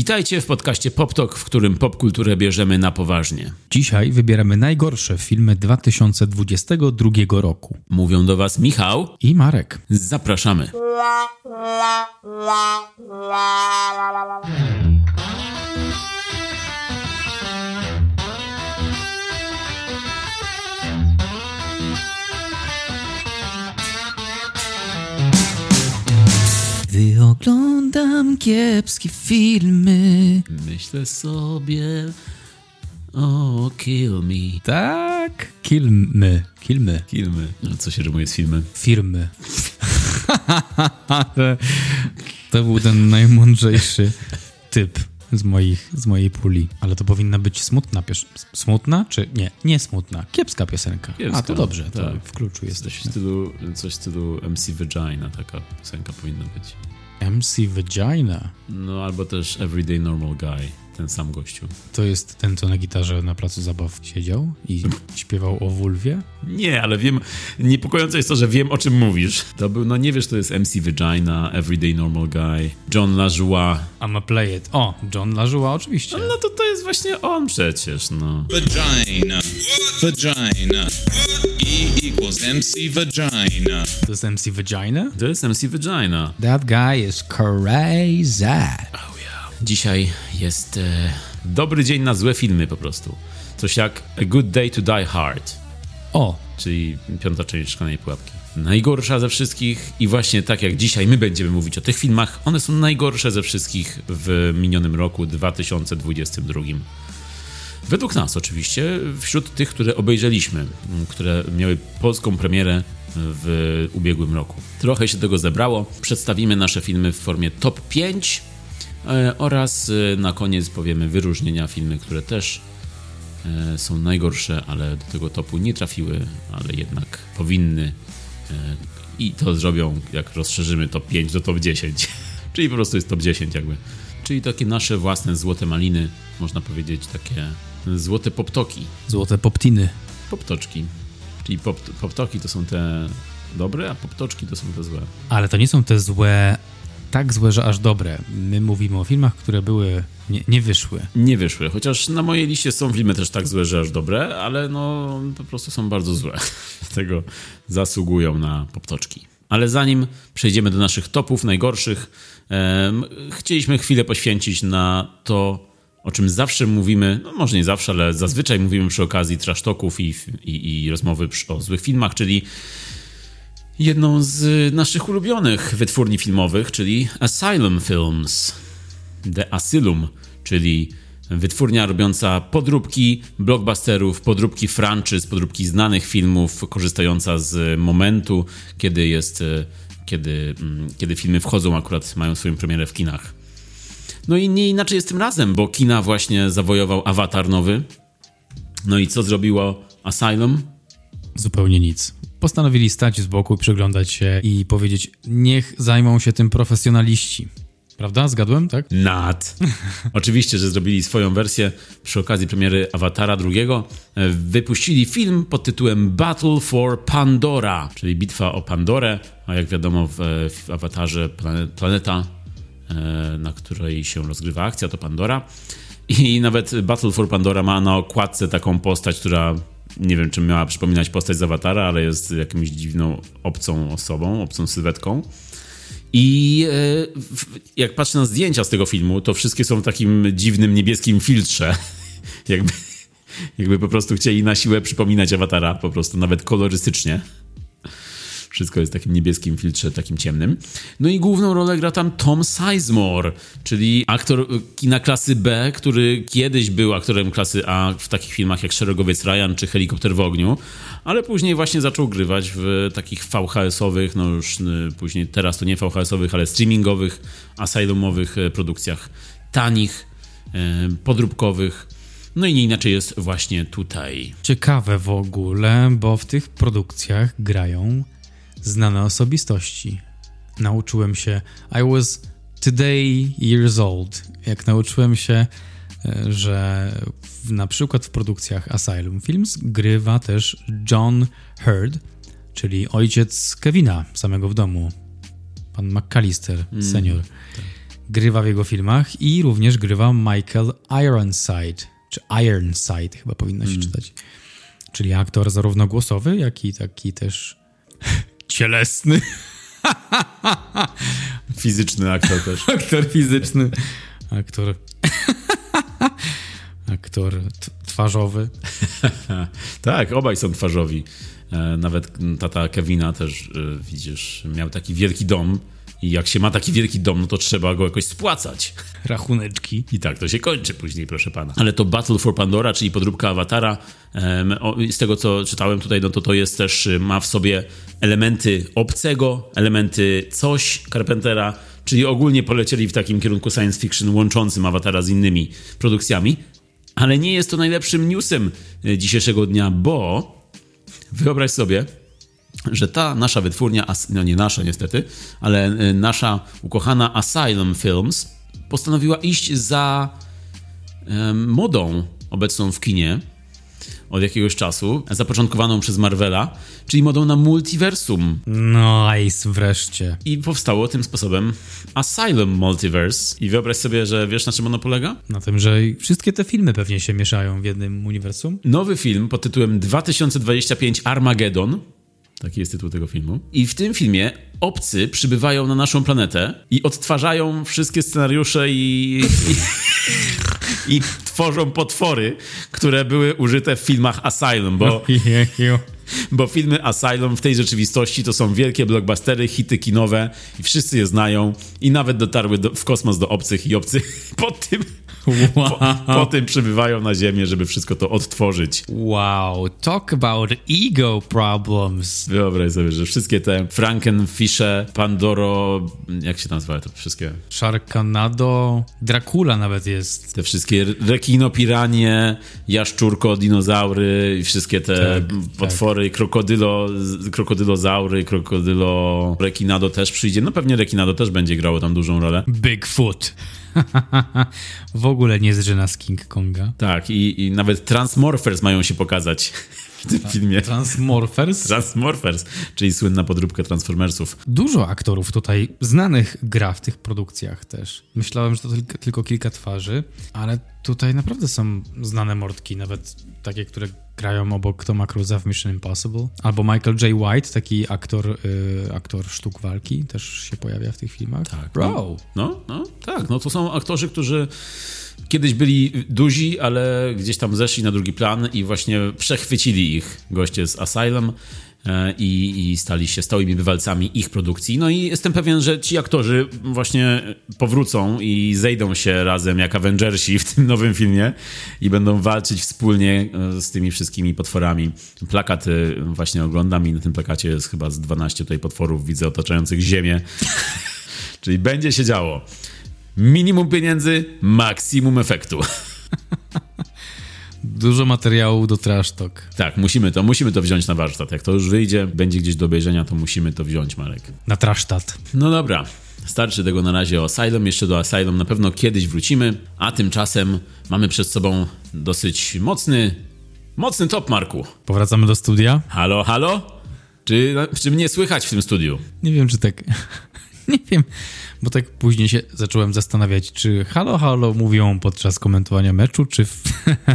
Witajcie w podcaście PopTok, w którym popkulturę bierzemy na poważnie. Dzisiaj wybieramy najgorsze filmy 2022 roku. Mówią do Was Michał I Marek. Zapraszamy. Gdy oglądam kiepskie filmy. Myślę sobie... O, kill me. Tak, kilmy, kilmy, Filmy. No, co się rymuje z filmem? firmy. to był ten najmądrzejszy typ z, moich, z mojej puli. Ale to powinna być smutna pies- Smutna? Czy nie? Nie smutna. Kiepska piosenka. Kiepska, A to dobrze, to tak. w kluczu Coś w jesteśmy. stylu, coś w stylu MC Vagina, taka piosenka powinna być. MC Vagina. No, albo też Everyday Normal Guy, ten sam gościu. To jest ten, co na gitarze na placu zabaw siedział i śpiewał o wulwie? Nie, ale wiem, niepokojące jest to, że wiem o czym mówisz. To był, no nie wiesz, to jest MC Vagina, Everyday Normal Guy, John LaJoie. I'ma play it. O, John LaJoie, oczywiście. No to to jest właśnie on przecież, no. Vagina. Vagina. E equals MC Vagina. To jest MC Vagina? To jest MC Vagina. That guy is crazy. Dzisiaj jest e, dobry dzień na złe filmy po prostu. Coś jak A Good Day to Die Hard, O, czyli piąta część Szklanej Pułapki. Najgorsza ze wszystkich i właśnie tak jak dzisiaj my będziemy mówić o tych filmach, one są najgorsze ze wszystkich w minionym roku 2022. Według nas oczywiście, wśród tych, które obejrzeliśmy, które miały polską premierę w ubiegłym roku. Trochę się tego zebrało. Przedstawimy nasze filmy w formie top 5 e, oraz e, na koniec powiemy wyróżnienia filmy, które też e, są najgorsze, ale do tego topu nie trafiły, ale jednak powinny. E, I to zrobią, jak rozszerzymy top 5 do top 10. Czyli po prostu jest top 10 jakby. Czyli takie nasze własne złote maliny, można powiedzieć, takie złote poptoki. złote poptiny. Poptoczki. Czyli pop, poptoki to są te dobre, a poptoczki to są te złe. Ale to nie są te złe, tak złe, że aż dobre. My mówimy o filmach, które były, nie, nie wyszły. Nie wyszły, chociaż na mojej liście są filmy też tak złe, że aż dobre, ale no po prostu są bardzo złe. Dlatego zasługują na poptoczki. Ale zanim przejdziemy do naszych topów najgorszych, em, chcieliśmy chwilę poświęcić na to, o czym zawsze mówimy, no może nie zawsze, ale zazwyczaj mówimy przy okazji trash talków i, i, i rozmowy o złych filmach, czyli jedną z naszych ulubionych wytwórni filmowych, czyli Asylum Films. The Asylum, czyli wytwórnia robiąca podróbki blockbusterów, podróbki franczyz, podróbki znanych filmów, korzystająca z momentu, kiedy jest, e, kiedy, mm, kiedy filmy wchodzą, akurat mają swoją premierę w kinach. No i nie inaczej jest tym razem, bo kina właśnie zawojował Avatar nowy. No i co zrobiło Asylum? Zupełnie nic. Postanowili stać z boku, przyglądać się i powiedzieć, niech zajmą się tym profesjonaliści. Prawda? Zgadłem, tak? Nad. Oczywiście, że zrobili swoją wersję przy okazji premiery Awatara II. E, Wypuścili film pod tytułem Battle for Pandora, czyli bitwa o Pandorę, a jak wiadomo w, w Awatarze plane- planeta, e, na której się rozgrywa akcja, to Pandora. I nawet Battle for Pandora ma na okładce taką postać, która nie wiem, czy miała przypominać postać z Awatara, ale jest jakąś dziwną, obcą osobą, obcą sylwetką. I e, jak patrzę na zdjęcia z tego filmu, to wszystkie są w takim dziwnym niebieskim filtrze. jakby, jakby po prostu chcieli na siłę przypominać awatara, po prostu nawet kolorystycznie. Wszystko jest w takim niebieskim filtrze, takim ciemnym. No i główną rolę gra tam Tom Sizemore, czyli aktor y, kina klasy B, który kiedyś był aktorem klasy A w takich filmach jak Szeregowiec Ryan czy Helikopter w ogniu, ale później właśnie zaczął grywać w takich VHS-owych, no już y, później teraz to nie VHS-owych, ale streamingowych, asylumowych y, produkcjach tanich, podróbkowych. No i nie inaczej jest właśnie tutaj. Ciekawe w ogóle, bo w tych produkcjach grają znane osobistości. Nauczyłem się. I was today years old. Jak nauczyłem się, e, że w, na przykład w produkcjach Asylum Films grywa też John Hurd, czyli ojciec Kevina, samego w domu. Pan McAllister, senior. grywa w jego filmach i również grywa Michael Ironside, czy Ironside chyba powinno się czytać. Czyli aktor zarówno głosowy, jak i taki też cielesny. Fizyczny aktor też. aktor fizyczny. Aktor. aktor twarzowy. tak, obaj są twarzowi. E, Nawet tata Kevina też, e, widzisz, miał taki wielki dom i jak się ma taki wielki dom, no to trzeba go jakoś spłacać. Rachuneczki. I tak to się kończy później, proszę pana. Ale to Battle for Pandora, czyli podróbka Awatara, z tego co czytałem tutaj, no to to jest też, y, ma w sobie elementy obcego, elementy coś Carpentera, czyli ogólnie polecieli w takim kierunku science fiction łączącym Awatara z innymi produkcjami. Ale nie jest to najlepszym newsem y, dzisiejszego dnia, bo wyobraź sobie, że ta nasza wytwórnia, no nie nasza niestety, ale y, nasza ukochana Asylum Films postanowiła iść za modą obecną w kinie od jakiegoś czasu, zapoczątkowaną przez Marvela, czyli modą na multiversum. Nice, wreszcie. I powstało tym sposobem Asylum Multiverse. I wyobraź sobie, że wiesz na czym ono polega? Na tym, że wszystkie te filmy pewnie się mieszają w jednym uniwersum. Nowy film pod tytułem 2025 Armageddon. Taki jest tytuł tego filmu. I w tym filmie obcy przybywają na naszą planetę i odtwarzają wszystkie scenariusze i, i, i tworzą potwory, które były użyte w filmach Asylum, bo, bo filmy Asylum w tej rzeczywistości to są wielkie blockbustery, hity kinowe i wszyscy je znają i nawet dotarły do, w kosmos do obcych i obcy po tym, Wow. po, po tym przybywają na Ziemię, żeby wszystko to odtworzyć. Wow, talk about ego problems. Wyobraź sobie, że wszystkie te Frankenfische, Pandoro, jak się nazywa to wszystkie? Sharknado, Dracula nawet jest. Te wszystkie rekino, piranie, jaszczurko, dinozaury i wszystkie te Tak, potwory, krokodylo, krokodylozaury, krokodylo, rekinado też przyjdzie. No pewnie rekinado też będzie grało tam dużą rolę. Bigfoot. w ogóle nie zżyna z King Konga. Tak, i, i nawet Transmorphers mają się pokazać w tym filmie. Transmorphers. Transmorphers, czyli słynna podróbka Transformersów. Dużo aktorów tutaj znanych gra w tych produkcjach też. Myślałem, że to tylko, tylko kilka twarzy, ale tutaj naprawdę są znane mordki, nawet takie, które grają obok Toma Cruza w Mission Impossible. Albo Michael J. White, taki aktor, y, aktor sztuk walki, też się pojawia w tych filmach. Tak. Bro! No, no, tak. No to są aktorzy, którzy kiedyś byli duzi, ale gdzieś tam zeszli na drugi plan i właśnie przechwycili ich goście z Asylum e, i, i stali się stałymi bywalcami ich produkcji. No i jestem pewien, że ci aktorzy właśnie powrócą i zejdą się razem jak Avengersi w tym nowym filmie i będą walczyć wspólnie e, z tymi wszystkimi potworami. Plakat e, właśnie oglądam i na tym plakacie jest chyba z 12 tutaj potworów, widzę otaczających ziemię. Czyli będzie się działo. Minimum pieniędzy, maksimum efektu. Dużo materiału do trash talk. Tak, musimy to, musimy to wziąć na warsztat. Jak to już wyjdzie, będzie gdzieś do obejrzenia, to musimy to wziąć, Marek. Na trasztat. No dobra, starczy tego na razie o Asylum. Jeszcze do Asylum na pewno kiedyś wrócimy, a tymczasem mamy przed sobą dosyć mocny, mocny top, Marku. Powracamy do studia. Halo, halo? Czy, czy mnie słychać w tym studiu? Nie wiem, czy tak. nie wiem, bo tak później się zacząłem zastanawiać, czy halo, halo mówią podczas komentowania meczu, czy, w,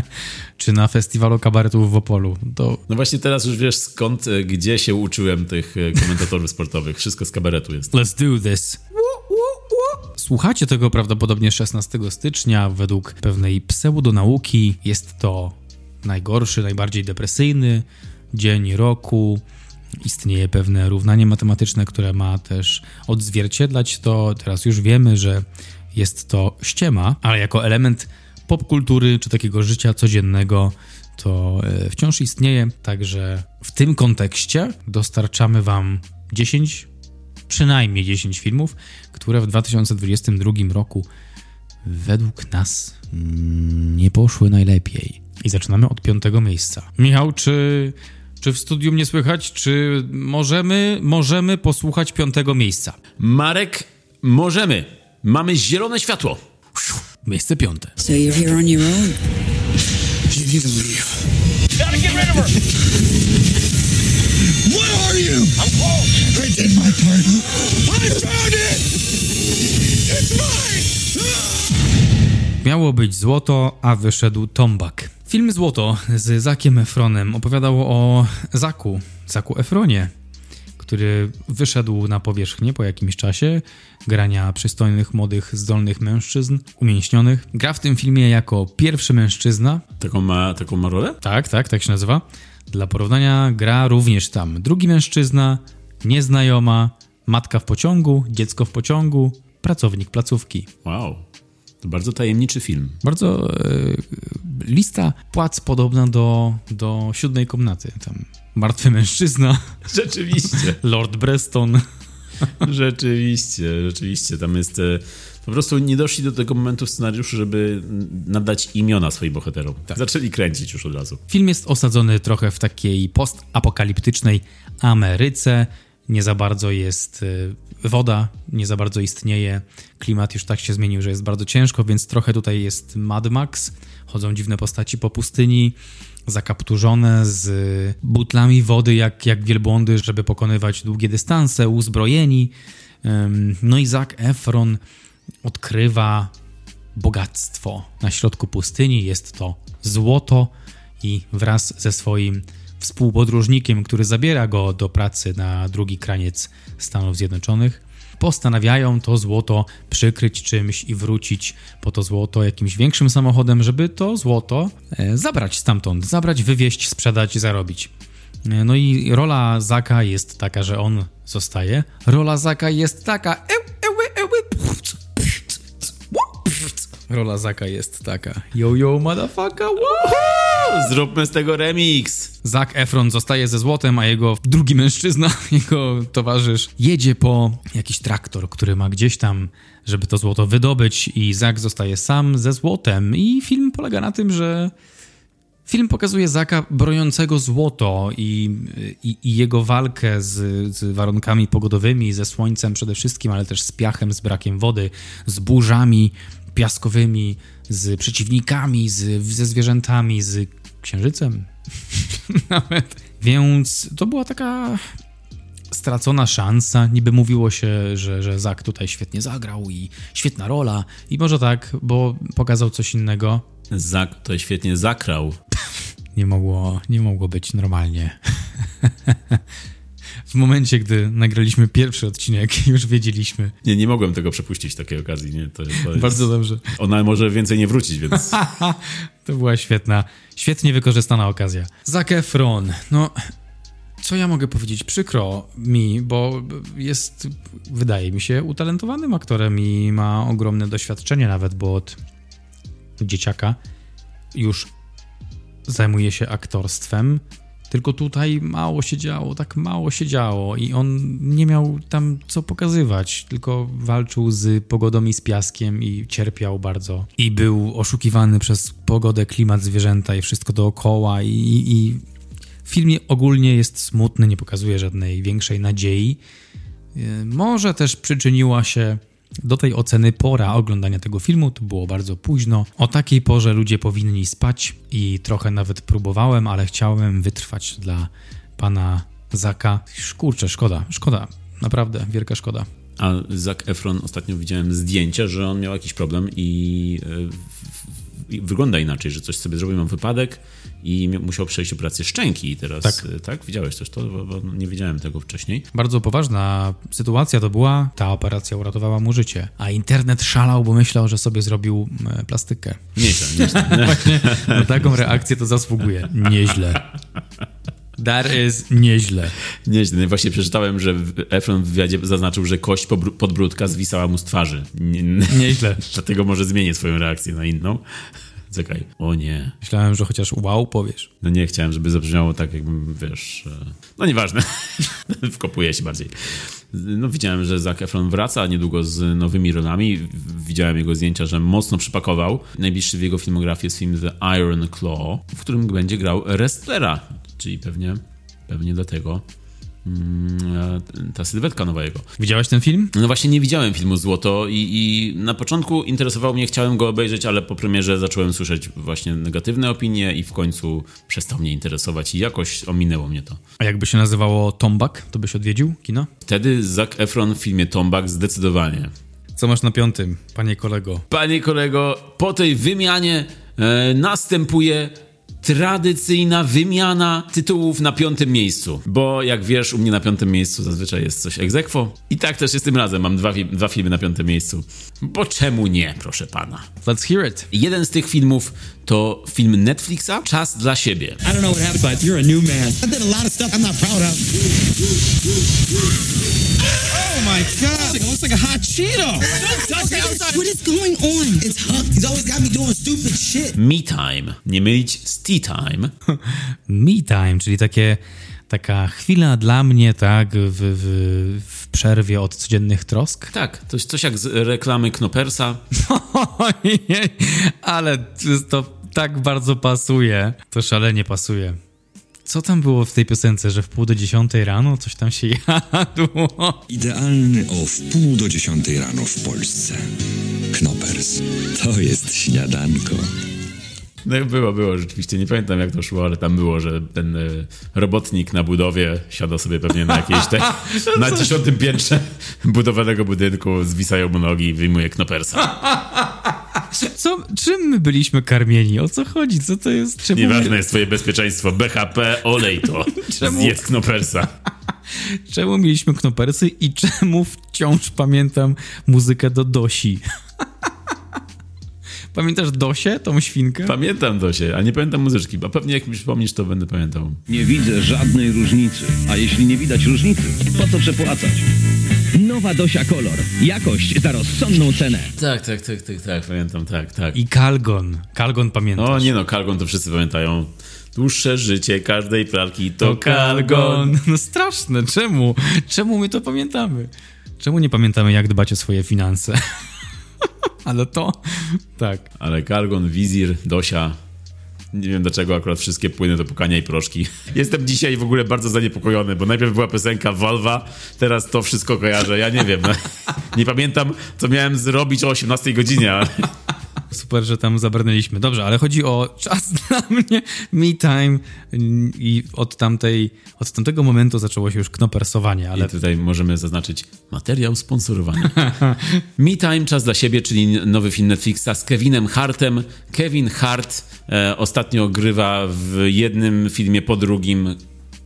czy na festiwalu kabaretów w Opolu. To No właśnie teraz już wiesz skąd, e, gdzie się uczyłem tych e, komentatorów sportowych. Wszystko z kabaretu jest. let's do this. Słuchacie tego prawdopodobnie 16 stycznia. Według pewnej pseudonauki jest to najgorszy, najbardziej depresyjny dzień roku. Istnieje pewne równanie matematyczne, które ma też odzwierciedlać to. Teraz już wiemy, że jest to ściema, ale jako element popkultury czy takiego życia codziennego to e, wciąż istnieje. Także w tym kontekście dostarczamy Wam 10 przynajmniej 10 filmów, które w 2022 roku według nas nie poszły najlepiej. I zaczynamy od piątego miejsca. Michał, czy, czy w studiu mnie słychać? Czy możemy, możemy posłuchać piątego miejsca? Marek, możemy. Mamy zielone światło. Miejsce piąte. So you're here on your own. You need to leave. What are you? I'm close. I did my part. I found it! It's mine! Miało być złoto, a wyszedł tombak. Film Złoto z Zakiem Efronem opowiadał o Zaku, Zaku Efronie, który wyszedł na powierzchnię po jakimś czasie grania przystojnych, młodych, zdolnych mężczyzn, umięśnionych. Gra w tym filmie jako pierwszy mężczyzna, Taką ma, taką ma rolę? tak, tak, tak się nazywa. Dla porównania gra również tam drugi mężczyzna, nieznajoma, matka w pociągu, dziecko w pociągu, pracownik placówki. Wow. To bardzo tajemniczy film. Bardzo e, lista płac podobna do, do siódmej komnaty. Tam martwy mężczyzna, Rzeczywiście. Lord Breston. Rzeczywiście, rzeczywiście. Tam jest. e, Po prostu nie doszli do tego momentu w scenariuszu, żeby nadać imiona swoim bohaterom. Zaczęli kręcić już od razu. Film jest osadzony trochę w takiej postapokaliptycznej Ameryce. Nie za bardzo jest e, woda, nie za bardzo istnieje. Klimat już tak się zmienił, że jest bardzo ciężko, więc trochę tutaj jest Mad Max. Chodzą dziwne postaci po pustyni, zakapturzone z butlami wody jak, jak wielbłądy, żeby pokonywać długie dystanse, uzbrojeni. No i Zac Efron odkrywa bogactwo na środku pustyni. Jest to złoto i wraz ze swoim współpodróżnikiem, który zabiera go do pracy na drugi kraniec Stanów Zjednoczonych, postanawiają to złoto przykryć czymś i wrócić po to złoto jakimś większym samochodem, żeby to złoto e, zabrać stamtąd, zabrać, wywieźć, sprzedać, zarobić. E, No i rola Zaka jest taka, że on zostaje. Rola Zaka jest taka. Rola Zaka jest taka. Yo, yo, motherfucker! Zróbmy z tego remix. Zac Efron zostaje ze złotem, a jego drugi mężczyzna, jego towarzysz, jedzie po jakiś traktor, który ma gdzieś tam, żeby to złoto wydobyć i Zac zostaje sam ze złotem i film polega na tym, że Film pokazuje Zaka broniącego złoto i, i, i jego walkę z, z warunkami pogodowymi, ze słońcem przede wszystkim, ale też z piachem, z brakiem wody, z burzami piaskowymi, z przeciwnikami, z, ze zwierzętami, z księżycem nawet. Więc to była taka stracona szansa. Niby mówiło się, że, że Zak tutaj świetnie zagrał i świetna rola. I może tak, bo pokazał coś innego. Zak to świetnie zakrał. Nie mogło, nie mogło być normalnie. w momencie, gdy nagraliśmy pierwszy odcinek, już wiedzieliśmy. Nie, nie mogłem tego przepuścić, takiej okazji. Nie? To, to jest... Bardzo dobrze. Ona może więcej nie wrócić, więc To była świetna, świetnie wykorzystana okazja. Zac Efron, no... Co ja mogę powiedzieć? Przykro mi, bo jest, wydaje mi się, utalentowanym aktorem i ma ogromne doświadczenie nawet, bo od dzieciaka już zajmuje się aktorstwem. Tylko tutaj mało się działo, tak mało się działo i on nie miał tam co pokazywać, tylko walczył z pogodą i z piaskiem i cierpiał bardzo. I był oszukiwany przez pogodę, klimat, zwierzęta i wszystko dookoła i, i film ogólnie jest smutny, nie pokazuje żadnej większej nadziei. Yy, Może też przyczyniła się do tej oceny pora oglądania tego filmu, to było bardzo późno. O takiej porze ludzie powinni spać i trochę nawet próbowałem, ale chciałem wytrwać dla pana Zaka. Kurczę, szkoda, szkoda, naprawdę wielka szkoda. A Zac Efron ostatnio widziałem zdjęcia, że on miał jakiś problem i, e, i wygląda inaczej, że coś sobie zrobił, mam wypadek i musiał przejść operację szczęki i teraz, Tak. e, tak? Widziałeś też to? Bo, bo nie wiedziałem tego wcześniej. Bardzo poważna sytuacja to była, ta operacja uratowała mu życie. A internet szalał, bo myślał, że sobie zrobił e, plastykę. Nieźle, nieźle. Właśnie na taką reakcję to zasługuje. Nieźle. That is nieźle. Nieźle. No Właśnie przeczytałem, że Efron w wywiadzie zaznaczył, że kość podbródka zwisała mu z twarzy. Nie, Nieźle. dlatego może zmienię swoją reakcję na inną. Czekaj. O nie. Myślałem, że chociaż wow powiesz. No nie chciałem, żeby zabrzmiało tak, jakbym, wiesz... e, No nieważne. Wkopuję się bardziej. No widziałem, że Zac Efron wraca niedługo z nowymi rolami. Widziałem jego zdjęcia, że mocno przypakował. Najbliższy w jego filmografii jest film The Iron Claw, w którym będzie grał wrestlera. Czyli pewnie, pewnie dlatego ta sylwetka nowa jego. Widziałeś ten film? No właśnie nie widziałem filmu Złoto i, i na początku interesował mnie, chciałem go obejrzeć, ale po premierze zacząłem słyszeć właśnie negatywne opinie i w końcu przestał mnie interesować i jakoś ominęło mnie to. A jakby się nazywało Tombak, to byś odwiedził kino? Wtedy Zac Efron w filmie Tombak zdecydowanie. Co masz na piątym, panie kolego? Panie kolego, po tej wymianie e, następuje tradycyjna wymiana tytułów na piątym miejscu. Bo jak wiesz, u mnie na piątym miejscu zazwyczaj jest coś ex aequo. I tak też jest tym razem. Mam dwa, fi- dwa filmy na piątym miejscu. Bo czemu nie, proszę pana? Let's hear it. Jeden z tych filmów to film Netflixa Czas dla siebie. I don't know what happened, but you're a new man. I did a lot of stuff I'm not proud of. Oh my god! It looks like a hot Cheeto! What is going on? It's Huck. He's always got me doing stupid shit. Me Time. Nie mylić z Tea Time. Me time, czyli takie, taka chwila dla mnie, tak, w, w, w przerwie od codziennych trosk. Tak, coś, coś jak z reklamy Knopersa. Ojej, ale to tak bardzo pasuje. To szalenie pasuje. Co tam było w tej piosence, że w pół do dziesiątej rano coś tam się jadło? Idealny o wpół do dziesiątej rano w Polsce. Knoppers. To jest śniadanko. No było, było rzeczywiście. Nie pamiętam jak to szło, ale tam było, że ten y, robotnik na budowie siada sobie pewnie na jakiejś te, na dziesiątym piętrze budowanego budynku, zwisają mu nogi i wyjmuje knopersa. Co, czym my byliśmy karmieni? O co chodzi? Co to jest? Czemu Nieważne jest twoje bezpieczeństwo. BHP, olej to. Czemu? Zjedz knopersa. Czemu mieliśmy knopersy i czemu wciąż pamiętam muzykę do Dosi? Pamiętasz Dosię, tą świnkę? Pamiętam to się, a nie pamiętam muzyczki, bo pewnie jak mi przypomnisz, to będę pamiętał. Nie widzę żadnej różnicy. A jeśli nie widać różnicy, po co przepłacać? Nowa Dosia Kolor. Jakość za rozsądną cenę. Tak, tak, tak, tak, tak, pamiętam, tak, tak. I Kalgon. Kalgon pamiętasz? O nie no, Kalgon to wszyscy pamiętają. Dłuższe życie każdej pralki to Kalgon. No straszne, czemu? Czemu my to pamiętamy? Czemu nie pamiętamy, jak dbać o swoje finanse? Ale to... Tak. Ale Kalgon, Wizir, Dosia. Nie wiem dlaczego akurat wszystkie płyny do pukania i proszki. Jestem dzisiaj w ogóle bardzo zaniepokojony, bo najpierw była piosenka Volva, teraz to wszystko kojarzę. Ja nie wiem. No. Nie pamiętam, co miałem zrobić o 18 godzinie. Super, że tam zabrnęliśmy. Dobrze, ale chodzi o czas dla mnie, me time i od tamtej, od tamtego momentu zaczęło się już knopersowanie, ale I tutaj możemy zaznaczyć materiał sponsorowany. Me Time, Czas dla siebie, czyli nowy film Netflixa z Kevinem Hartem. Kevin Hart e, ostatnio grywa w jednym filmie po drugim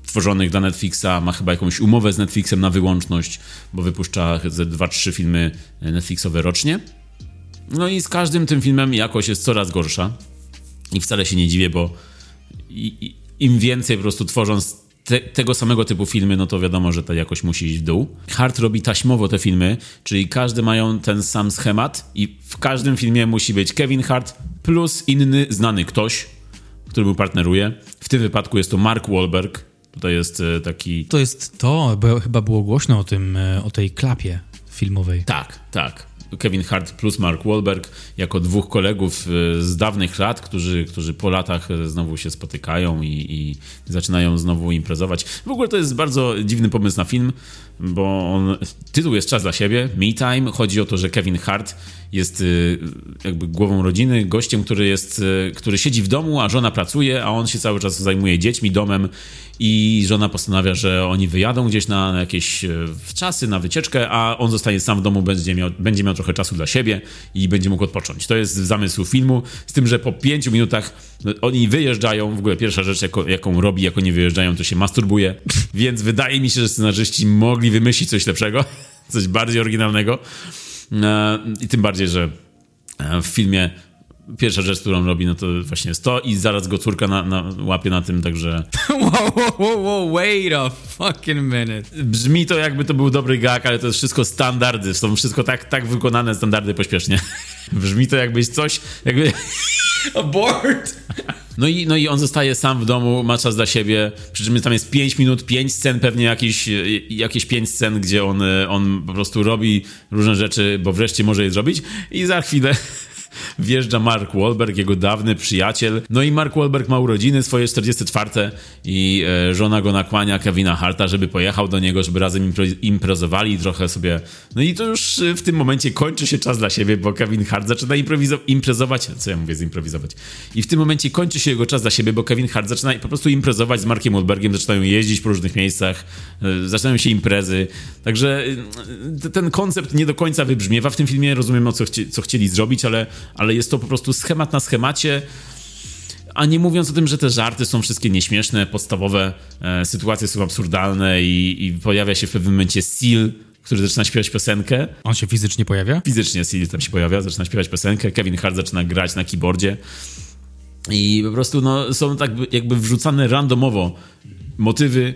tworzonych dla Netflixa, ma chyba jakąś umowę z Netflixem na wyłączność, bo wypuszcza ze 2-3 filmy Netflixowe rocznie. No i z każdym tym filmem jakość jest coraz gorsza. I wcale się nie dziwię, bo im więcej po prostu tworząc te, tego samego typu filmy, no to wiadomo, że ta jakość musi iść w dół. Hart robi taśmowo te filmy, czyli każdy mają ten sam schemat i w każdym filmie musi być Kevin Hart plus inny znany ktoś, który mu partneruje. W tym wypadku jest to Mark Wahlberg. Tutaj jest e, taki... to jest to, bo chyba było głośno o tym, e, o tej klapie filmowej. Tak, tak. Kevin Hart plus Mark Wahlberg jako dwóch kolegów e, z dawnych lat, którzy, którzy po latach e, znowu się spotykają i, i zaczynają znowu imprezować. W ogóle to jest bardzo dziwny pomysł na film, bo on, tytuł jest Czas dla siebie, Me Time. Chodzi o to, że Kevin Hart jest e, jakby głową rodziny, gościem, który jest, który siedzi w domu, a żona pracuje, a on się cały czas zajmuje dziećmi, domem i żona postanawia, że oni wyjadą gdzieś na, na jakieś e, czasy, na wycieczkę, a on zostanie sam w domu, będzie miał, będzie miał trochę czasu dla siebie i będzie mógł odpocząć. To jest zamysł filmu, z tym, że po pięciu minutach no, oni wyjeżdżają, w ogóle pierwsza rzecz, jako, jaką robi, jak oni wyjeżdżają, to się masturbuje, więc wydaje mi się, że scenarzyści mogli wymyślić coś lepszego, coś bardziej oryginalnego. E, i tym bardziej, że e, w filmie pierwsza rzecz, którą robi, no to właśnie jest to i zaraz go córka na, na, łapie na tym, także wow, wow, wow, wow, wait a fucking minute. brzmi to jakby to był dobry gag, ale to jest wszystko standardy, są wszystko tak, tak wykonane standardy pośpiesznie. brzmi to jakbyś coś, jakby... Abort! No i, no i on zostaje sam w domu, ma czas dla siebie, przy czym tam jest 5 minut, 5 scen, pewnie jakieś, jakieś 5 scen, gdzie on, on po prostu robi różne rzeczy, bo wreszcie może je zrobić i za chwilę wjeżdża Mark Wahlberg, jego dawny przyjaciel. No i Mark Wahlberg ma urodziny swoje 44 i e, żona go nakłania Kevina Harta, żeby pojechał do niego, żeby razem impre- imprezowali trochę sobie. No i to już e, w tym momencie kończy się czas dla siebie, bo Kevin Hart zaczyna imprezować. Co ja mówię, zimprowizować? I w tym momencie kończy się jego czas dla siebie, bo Kevin Hart zaczyna po prostu imprezować z Markiem Wahlbergiem, zaczynają jeździć po różnych miejscach, e, zaczynają się imprezy. Także ten koncept nie do końca wybrzmiewa w tym filmie. Rozumiem, o co, chci- co chcieli zrobić, ale, ale jest to po prostu schemat na schemacie. A nie mówiąc o tym, że te żarty są wszystkie nieśmieszne, podstawowe, e, sytuacje są absurdalne i, i pojawia się w pewnym momencie Seal, który zaczyna śpiewać piosenkę. On się fizycznie pojawia? Fizycznie Seal tam się pojawia, zaczyna śpiewać piosenkę. Kevin Hart zaczyna grać na keyboardzie. I po prostu no, są tak jakby wrzucane randomowo motywy,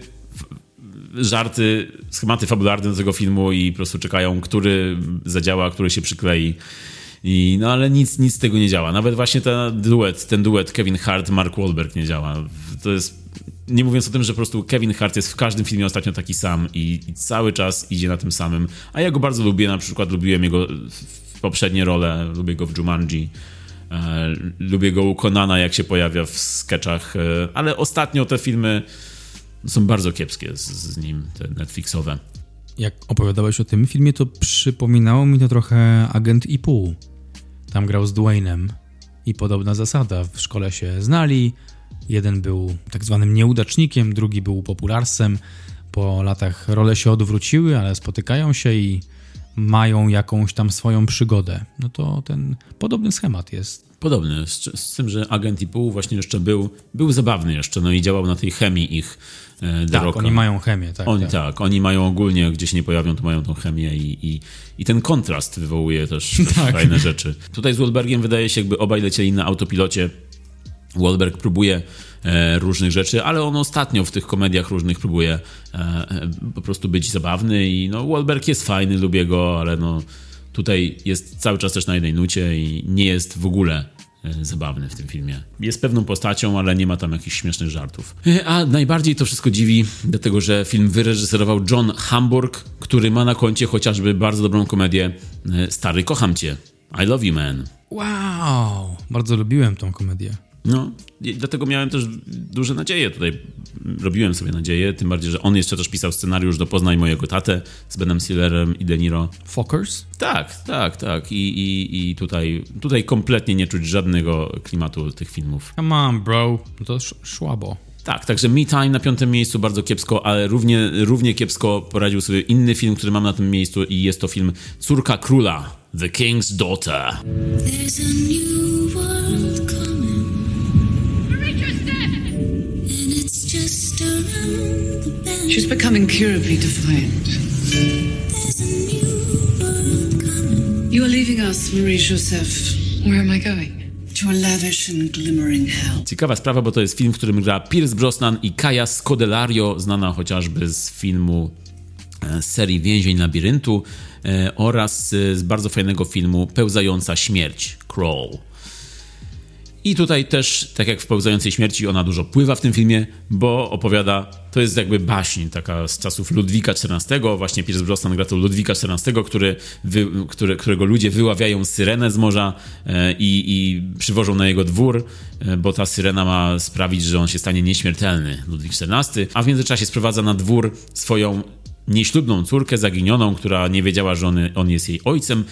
żarty, schematy fabularne do tego filmu i po prostu czekają, który zadziała, który się przyklei. I, no ale nic, nic z tego nie działa. Nawet właśnie ten duet, ten duet Kevin Hart, Mark Wahlberg nie działa. To jest, nie mówiąc o tym, że po prostu Kevin Hart jest w każdym filmie ostatnio taki sam i, i cały czas idzie na tym samym. A ja go bardzo lubię, na przykład lubiłem jego poprzednie role, lubię go w Jumanji. E, lubię go u Conana, jak się pojawia w sketchach, e, ale ostatnio te filmy są bardzo kiepskie z, z nim, te Netflixowe. Jak opowiadałeś o tym filmie, to przypominało mi to trochę Agent i pół. Tam grał z Dwaynem i podobna zasada. W szkole się znali. Jeden był tak zwanym nieudacznikiem, drugi był popularsem. Po latach role się odwróciły, ale spotykają się i mają jakąś tam swoją przygodę. No to ten podobny schemat jest. Podobny, z, z tym, że Agent i pół właśnie jeszcze był, był zabawny jeszcze, no i działał na tej chemii ich The Tak, Rocka. oni mają chemię, tak. Oni tak. tak, oni mają ogólnie, gdzie się nie pojawią, to mają tą chemię i, i, i ten kontrast wywołuje też Tak. fajne rzeczy. Tutaj z Wahlbergiem wydaje się, jakby obaj lecieli na autopilocie. Wahlberg próbuje e, różnych rzeczy, ale on ostatnio w tych komediach różnych próbuje e, e, po prostu być zabawny i no Wahlberg jest fajny, lubię go, ale no tutaj jest cały czas też na jednej nucie i nie jest w ogóle zabawny w tym filmie. Jest pewną postacią, ale nie ma tam jakichś śmiesznych żartów. E, A najbardziej to wszystko dziwi, dlatego że film wyreżyserował John Hamburg, który ma na koncie chociażby bardzo dobrą komedię e, Stary, kocham cię. I love you, man. Wow! Bardzo lubiłem tą komedię. No, i dlatego miałem też duże nadzieje tutaj. Robiłem sobie nadzieję, tym bardziej, że on jeszcze też pisał scenariusz do Poznaj mojego tatę z Benem Stillerem i De Niro. Fockers? Tak, tak, tak. I, i, i tutaj, tutaj kompletnie nie czuć żadnego klimatu tych filmów. Come on, bro. No to sz- szłabo. Tak, także Me Time na piątym miejscu bardzo kiepsko, ale równie, równie kiepsko poradził sobie inny film, który mam na tym miejscu i jest to film Córka Króla, The King's Daughter. There's a new world She's becoming curably defiant. You are leaving us, Marie Joseph. Where am I going? To a lavish and glimmering hell. Ciekawa sprawa, bo to jest film, w którym gra Pierce Brosnan i Kaja Scodelario, znana chociażby z filmu e, z serii Więzień Labiryntu e, oraz e, z bardzo fajnego filmu Pełzająca Śmierć, Crawl. I tutaj też, tak jak w Pełzającej Śmierci, ona dużo pływa w tym filmie, bo opowiada, to jest jakby baśń taka z czasów Ludwika XIV, właśnie Pierce Brosnan gra to Ludwika XIV, który, wy, który, którego ludzie wyławiają syrenę z morza e, i, i przywożą na jego dwór, e, bo ta syrena ma sprawić, że on się stanie nieśmiertelny, Ludwik XIV, a w międzyczasie sprowadza na dwór swoją nieślubną córkę zaginioną, która nie wiedziała, że on, on jest jej ojcem.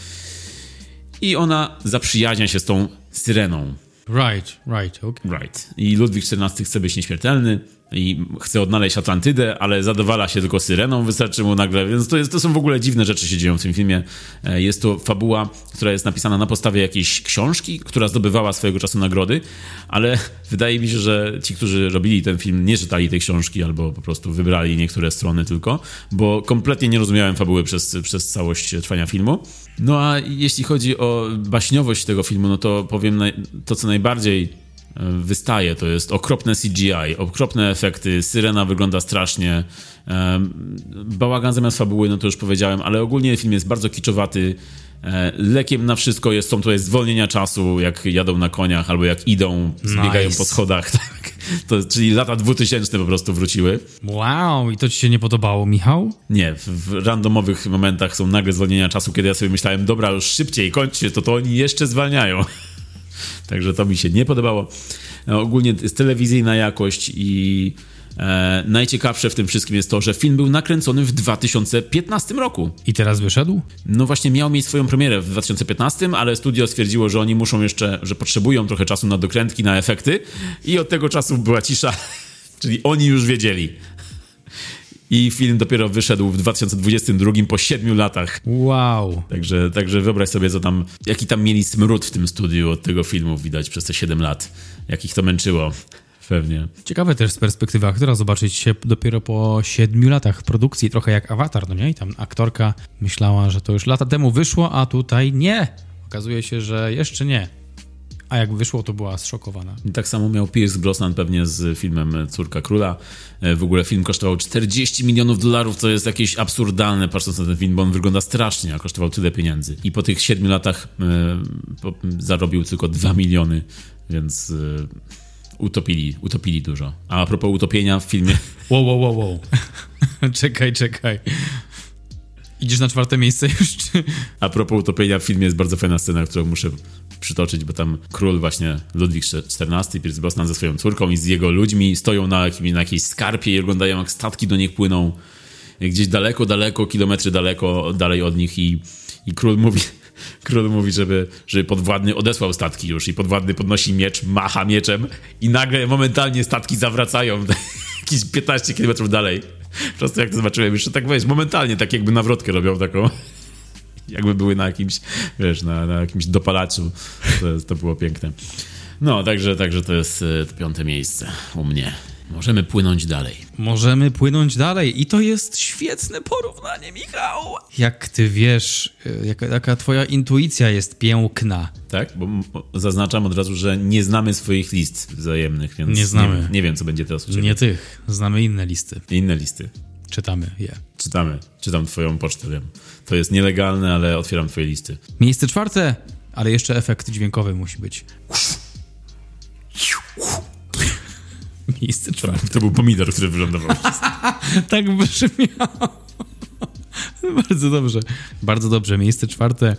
I ona zaprzyjaźnia się z tą syreną. Right, right, okay. Right. I Ludwik XIV chce być nieśmiertelny i chce odnaleźć Atlantydę, ale zadowala się tylko syreną, wystarczy mu nagle, więc to, jest, to są w ogóle dziwne rzeczy się dzieją w tym filmie. E, Jest to fabuła, która jest napisana na podstawie jakiejś książki, która zdobywała swojego czasu nagrody, ale wydaje mi się, że ci, którzy robili ten film, nie czytali tej książki albo po prostu wybrali niektóre strony tylko, bo kompletnie nie rozumiałem fabuły przez, przez całość trwania filmu. No a jeśli chodzi o baśniowość tego filmu, no to powiem to, co najbardziej wystaje, to jest okropne CGI, okropne efekty, syrena wygląda strasznie, bałagan zamiast fabuły, no to już powiedziałem, ale ogólnie film jest bardzo kiczowaty, E, lekiem na wszystko jest, są tutaj zwolnienia czasu, jak jadą na koniach albo jak idą, zbiegają Nice. po schodach. Tak. To, czyli lata 2000 po prostu wróciły. Wow, i to ci się nie podobało, Michał? Nie, w, w randomowych momentach są nagle zwolnienia czasu, kiedy ja sobie myślałem, dobra, już szybciej, kończcie, to to oni jeszcze zwalniają. Także to mi się nie podobało. E, ogólnie jest telewizyjna jakość i e, najciekawsze w tym wszystkim jest to, że film był nakręcony w 2015 roku. I teraz wyszedł? No właśnie miał mieć swoją premierę w 2015, ale studio stwierdziło, że oni muszą jeszcze, że potrzebują trochę czasu na dokrętki, na efekty i od tego czasu była cisza, czyli oni już wiedzieli. I film dopiero wyszedł w 2022 po 7 latach. Wow. Także, także wyobraź sobie, co tam, jaki tam mieli smród w tym studiu od tego filmu widać przez te 7 lat. Jak ich to męczyło. Pewnie. Ciekawe też z perspektywy aktora zobaczyć się dopiero po siedmiu latach produkcji, trochę jak Avatar, no nie? I tam aktorka myślała, że to już lata temu wyszło, a tutaj nie. Okazuje się, że jeszcze nie. A jak wyszło, to była zszokowana. I tak samo miał Pierce Brosnan pewnie z filmem Córka Króla. E, W ogóle film kosztował 40 milionów dolarów, co jest jakieś absurdalne, patrząc na ten film, bo on wygląda strasznie, a kosztował tyle pieniędzy. I po tych 7 latach e, zarobił tylko 2 miliony, więc e, utopili, utopili dużo. A a propos utopienia w filmie, Wow, wow, wow, wow. czekaj, czekaj. Idziesz na czwarte miejsce już, czy... a propos utopienia w filmie jest bardzo fajna scena, którą muszę przytoczyć, bo tam król właśnie Ludwik XIV, Pierce Brosnan ze swoją córką i z jego ludźmi stoją na, na jakiejś skarpie i oglądają jak statki do nich płyną gdzieś daleko, daleko, kilometry daleko, dalej od nich i, i król mówi, król mówi, żeby, żeby podwładny odesłał statki już i podwładny podnosi miecz, macha mieczem i nagle momentalnie statki zawracają jakieś 15 kilometrów dalej. Po prostu jak to zobaczyłem, jeszcze tak wiesz, momentalnie, tak jakby nawrotkę robią taką jakby były na jakimś, wiesz, na, na jakimś dopalaczu. To, to było piękne. No, także, także to jest e, piąte miejsce u mnie. Możemy płynąć dalej. Możemy płynąć dalej i to jest świetne porównanie, Michał. Jak ty wiesz, y, jaka, jaka twoja intuicja jest piękna. Tak? Bo zaznaczam od razu, że nie znamy swoich list wzajemnych, więc Nie znamy. Nie, nie wiem, co będzie teraz u ciebie. Nie tych, znamy inne listy. Inne listy. Czytamy je. Czytamy. Czytam twoją pocztę, wiem. To jest nielegalne, ale otwieram twoje listy. Miejsce czwarte, ale jeszcze efekt dźwiękowy musi być. Miejsce czwarte. To był pomidor, który wylądował. Tak brzmiało. Bardzo dobrze. Bardzo dobrze. Miejsce czwarte.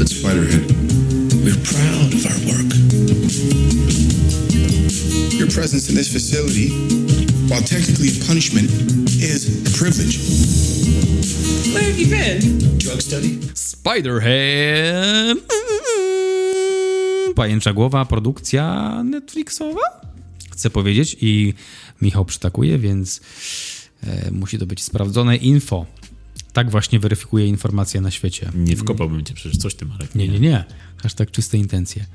At Spiderhead, we're proud of our work. Your presence in this facility, while technically a punishment, is a privilege. Where have you been? Drug study? Spiderhead. Pajęcza głowa, produkcja Netflixowa? Chcę powiedzieć i Michał przytakuje, więc e, musi to być sprawdzone info. Tak właśnie weryfikuje informacje na świecie. Nie wkopałbym cię przecież, coś ty, Marek. Nie, nie, nie. Hashtag czyste intencje.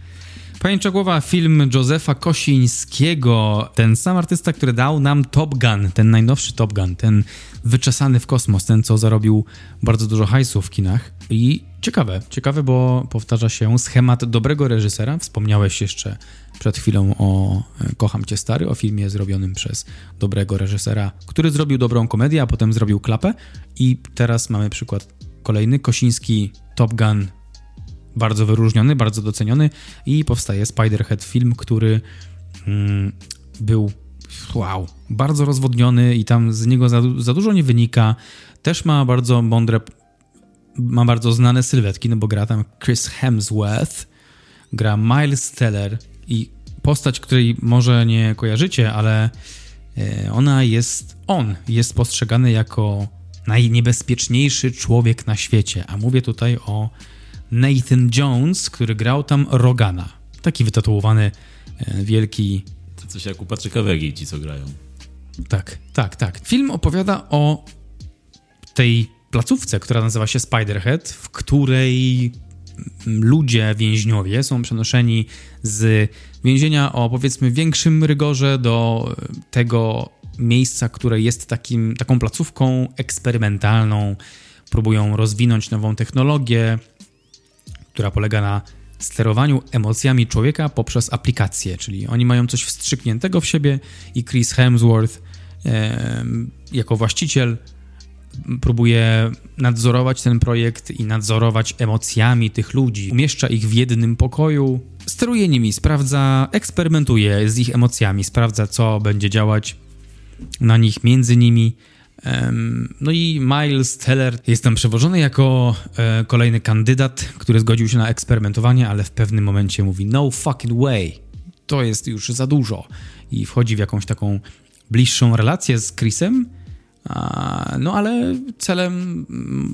Pajęcza głowa, film Józefa Kosińskiego. Ten sam artysta, który dał nam Top Gun, ten najnowszy Top Gun, ten wyczesany w kosmos, ten co zarobił bardzo dużo hajsu w kinach. I ciekawe, ciekawe, bo powtarza się schemat dobrego reżysera. Wspomniałeś jeszcze przed chwilą o e, Kocham Cię Stary, o filmie zrobionym przez dobrego reżysera, który zrobił dobrą komedię, a potem zrobił klapę. I teraz mamy przykład kolejny, Kosiński Top Gun bardzo wyróżniony, bardzo doceniony i powstaje Spiderhead, film, który mm, był wow, bardzo rozwodniony i tam z niego za, za dużo nie wynika. Też ma bardzo mądre, ma bardzo znane sylwetki, no bo gra tam Chris Hemsworth, gra Miles Teller i postać, której może nie kojarzycie, ale e, ona jest, on jest postrzegany jako najniebezpieczniejszy człowiek na świecie, a mówię tutaj o Nathan Jones, który grał tam Rogana. Taki wytatuowany, e, wielki. To coś jak u Patryka Wegi, ci co grają. Tak, tak, tak. Film opowiada o tej placówce, która nazywa się Spiderhead, w której ludzie, więźniowie są przenoszeni z więzienia o powiedzmy większym rygorze do tego miejsca, które jest takim, taką placówką eksperymentalną. Próbują rozwinąć nową technologię, która polega na sterowaniu emocjami człowieka poprzez aplikację, czyli oni mają coś wstrzykniętego w siebie i Chris Hemsworth e, jako właściciel próbuje nadzorować ten projekt i nadzorować emocjami tych ludzi. Umieszcza ich w jednym pokoju, steruje nimi, sprawdza, eksperymentuje z ich emocjami, sprawdza, co będzie działać na nich, między nimi. No i Miles Teller jest tam przewożony jako e, kolejny kandydat, który zgodził się na eksperymentowanie, ale w pewnym momencie mówi no fucking way, to jest już za dużo i wchodzi w jakąś taką bliższą relację z Chrisem, no ale celem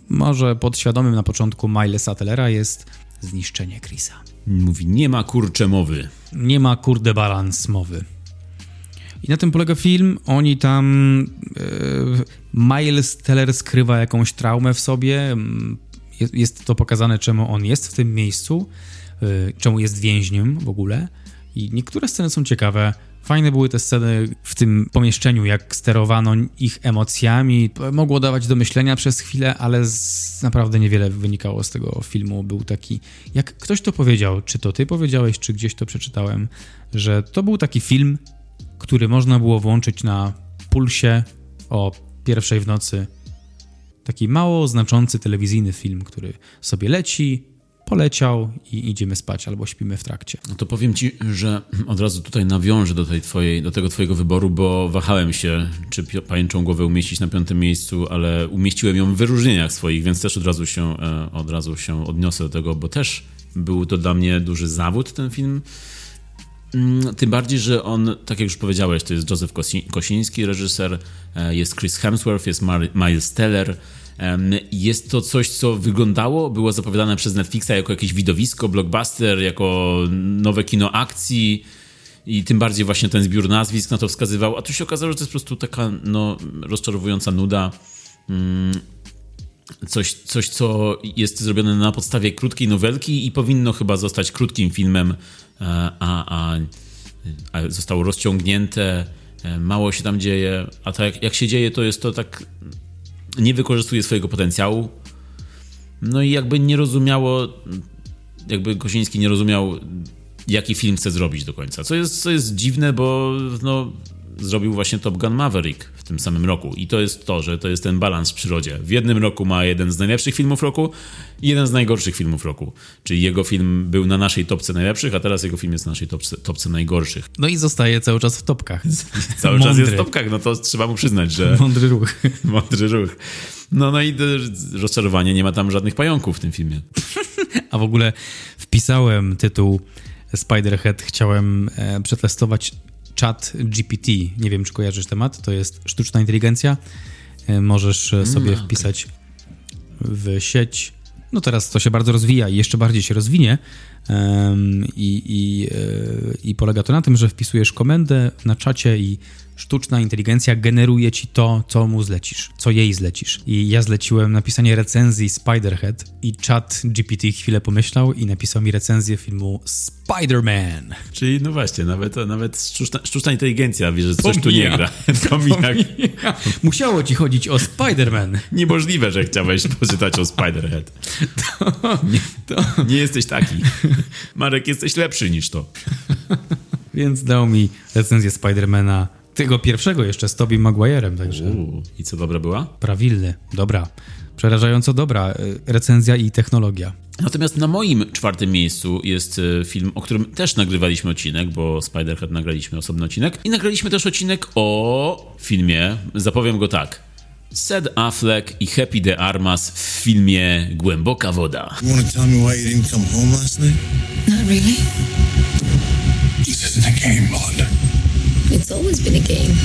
może podświadomym na początku Milesa Tellera jest zniszczenie Chrisa. Mówi, nie ma kurcze mowy. Nie ma kurde balans mowy. I na tym polega film. Oni tam. Yy, Miles Teller skrywa jakąś traumę w sobie. Jest, to pokazane, czemu on jest w tym miejscu, yy, czemu jest więźniem w ogóle. I niektóre sceny są ciekawe. Fajne były te sceny w tym pomieszczeniu, jak sterowano ich emocjami. Mogło dawać do myślenia przez chwilę, ale z, naprawdę niewiele wynikało z tego filmu. Był taki, jak ktoś to powiedział, czy to ty powiedziałeś, czy gdzieś to przeczytałem, że to był taki film, który można było włączyć na pulsie o pierwszej w nocy. Taki mało znaczący telewizyjny film, który sobie leci, poleciał i idziemy spać albo śpimy w trakcie. No to powiem ci, że od razu tutaj nawiążę do, tej twojej, do tego twojego wyboru, bo wahałem się, czy pajęczą głowę umieścić na piątym miejscu, ale umieściłem ją w wyróżnieniach swoich, więc też od razu się, e, od razu się odniosę do tego, bo też był to dla mnie duży zawód ten film. Mm, tym bardziej, że on, tak jak już powiedziałeś, to jest Joseph Kosiński, reżyser, e, jest Chris Hemsworth, jest Miles Teller. Jest to coś, co wyglądało, było zapowiadane przez Netflixa jako jakieś widowisko, blockbuster, jako nowe kino akcji i tym bardziej właśnie ten zbiór nazwisk na to wskazywał, a tu się okazało, że to jest po prostu taka no, rozczarowująca nuda. Mm, coś, coś, co jest zrobione na podstawie krótkiej nowelki i powinno chyba zostać krótkim filmem, a, a, a zostało rozciągnięte, e, mało się tam dzieje, a tak jak, jak się dzieje, to jest to tak nie wykorzystuje swojego potencjału. No i jakby nie rozumiało, jakby Kosiński nie rozumiał, jaki film chce zrobić do końca. Co jest, co jest dziwne, bo no, zrobił właśnie Top Gun Maverick w tym samym roku. I to jest to, że to jest ten balans w przyrodzie. W jednym roku ma jeden z najlepszych filmów roku i jeden z najgorszych filmów roku. Czyli jego film był na naszej topce najlepszych, a teraz jego film jest na naszej topce, topce najgorszych. No i zostaje cały czas w topkach. cały Mądry. czas jest w topkach, no to trzeba mu przyznać, że... Mądry ruch. Mądry ruch. No, no i rozczarowanie, nie ma tam żadnych pająków w tym filmie. a w ogóle wpisałem tytuł Spiderhead, chciałem e, przetestować chat GPT. Nie wiem, czy kojarzysz temat. To jest sztuczna inteligencja. E, możesz e, sobie mm, wpisać w sieć. No teraz to się bardzo rozwija i jeszcze bardziej się rozwinie. Um, i, i, e, I polega to na tym, że wpisujesz komendę na czacie i sztuczna inteligencja generuje ci to, co mu zlecisz, co jej zlecisz. I ja zleciłem napisanie recenzji Spiderhead i chat GPT chwilę pomyślał i napisał mi recenzję filmu Spider-Man. Czyli no właśnie, nawet, nawet sztuczna, sztuczna inteligencja wie, że coś tu nie gra. Pomija. Musiało ci chodzić o Spider-Man. Niemożliwe, że chciałeś poczytać o Spider-Head. To, nie, to... nie jesteś taki. Marek, jesteś lepszy niż to. Więc dał mi recenzję Spidermana tego pierwszego jeszcze z Tobey Maguire'em, także... Uu, I co, dobra była? Prawilny, dobra. Przerażająco dobra e, recenzja i technologia. Natomiast na moim czwartym miejscu jest e, film, o którym też nagrywaliśmy odcinek, bo Spiderhead nagraliśmy osobny odcinek. I nagraliśmy też odcinek o filmie, zapowiem go tak. Sed Affleck i Happy de Armas w filmie Głęboka Woda. You wanna tell me why you didn't come home last night? Not really. This isn't a game, Bond. It's always been a game.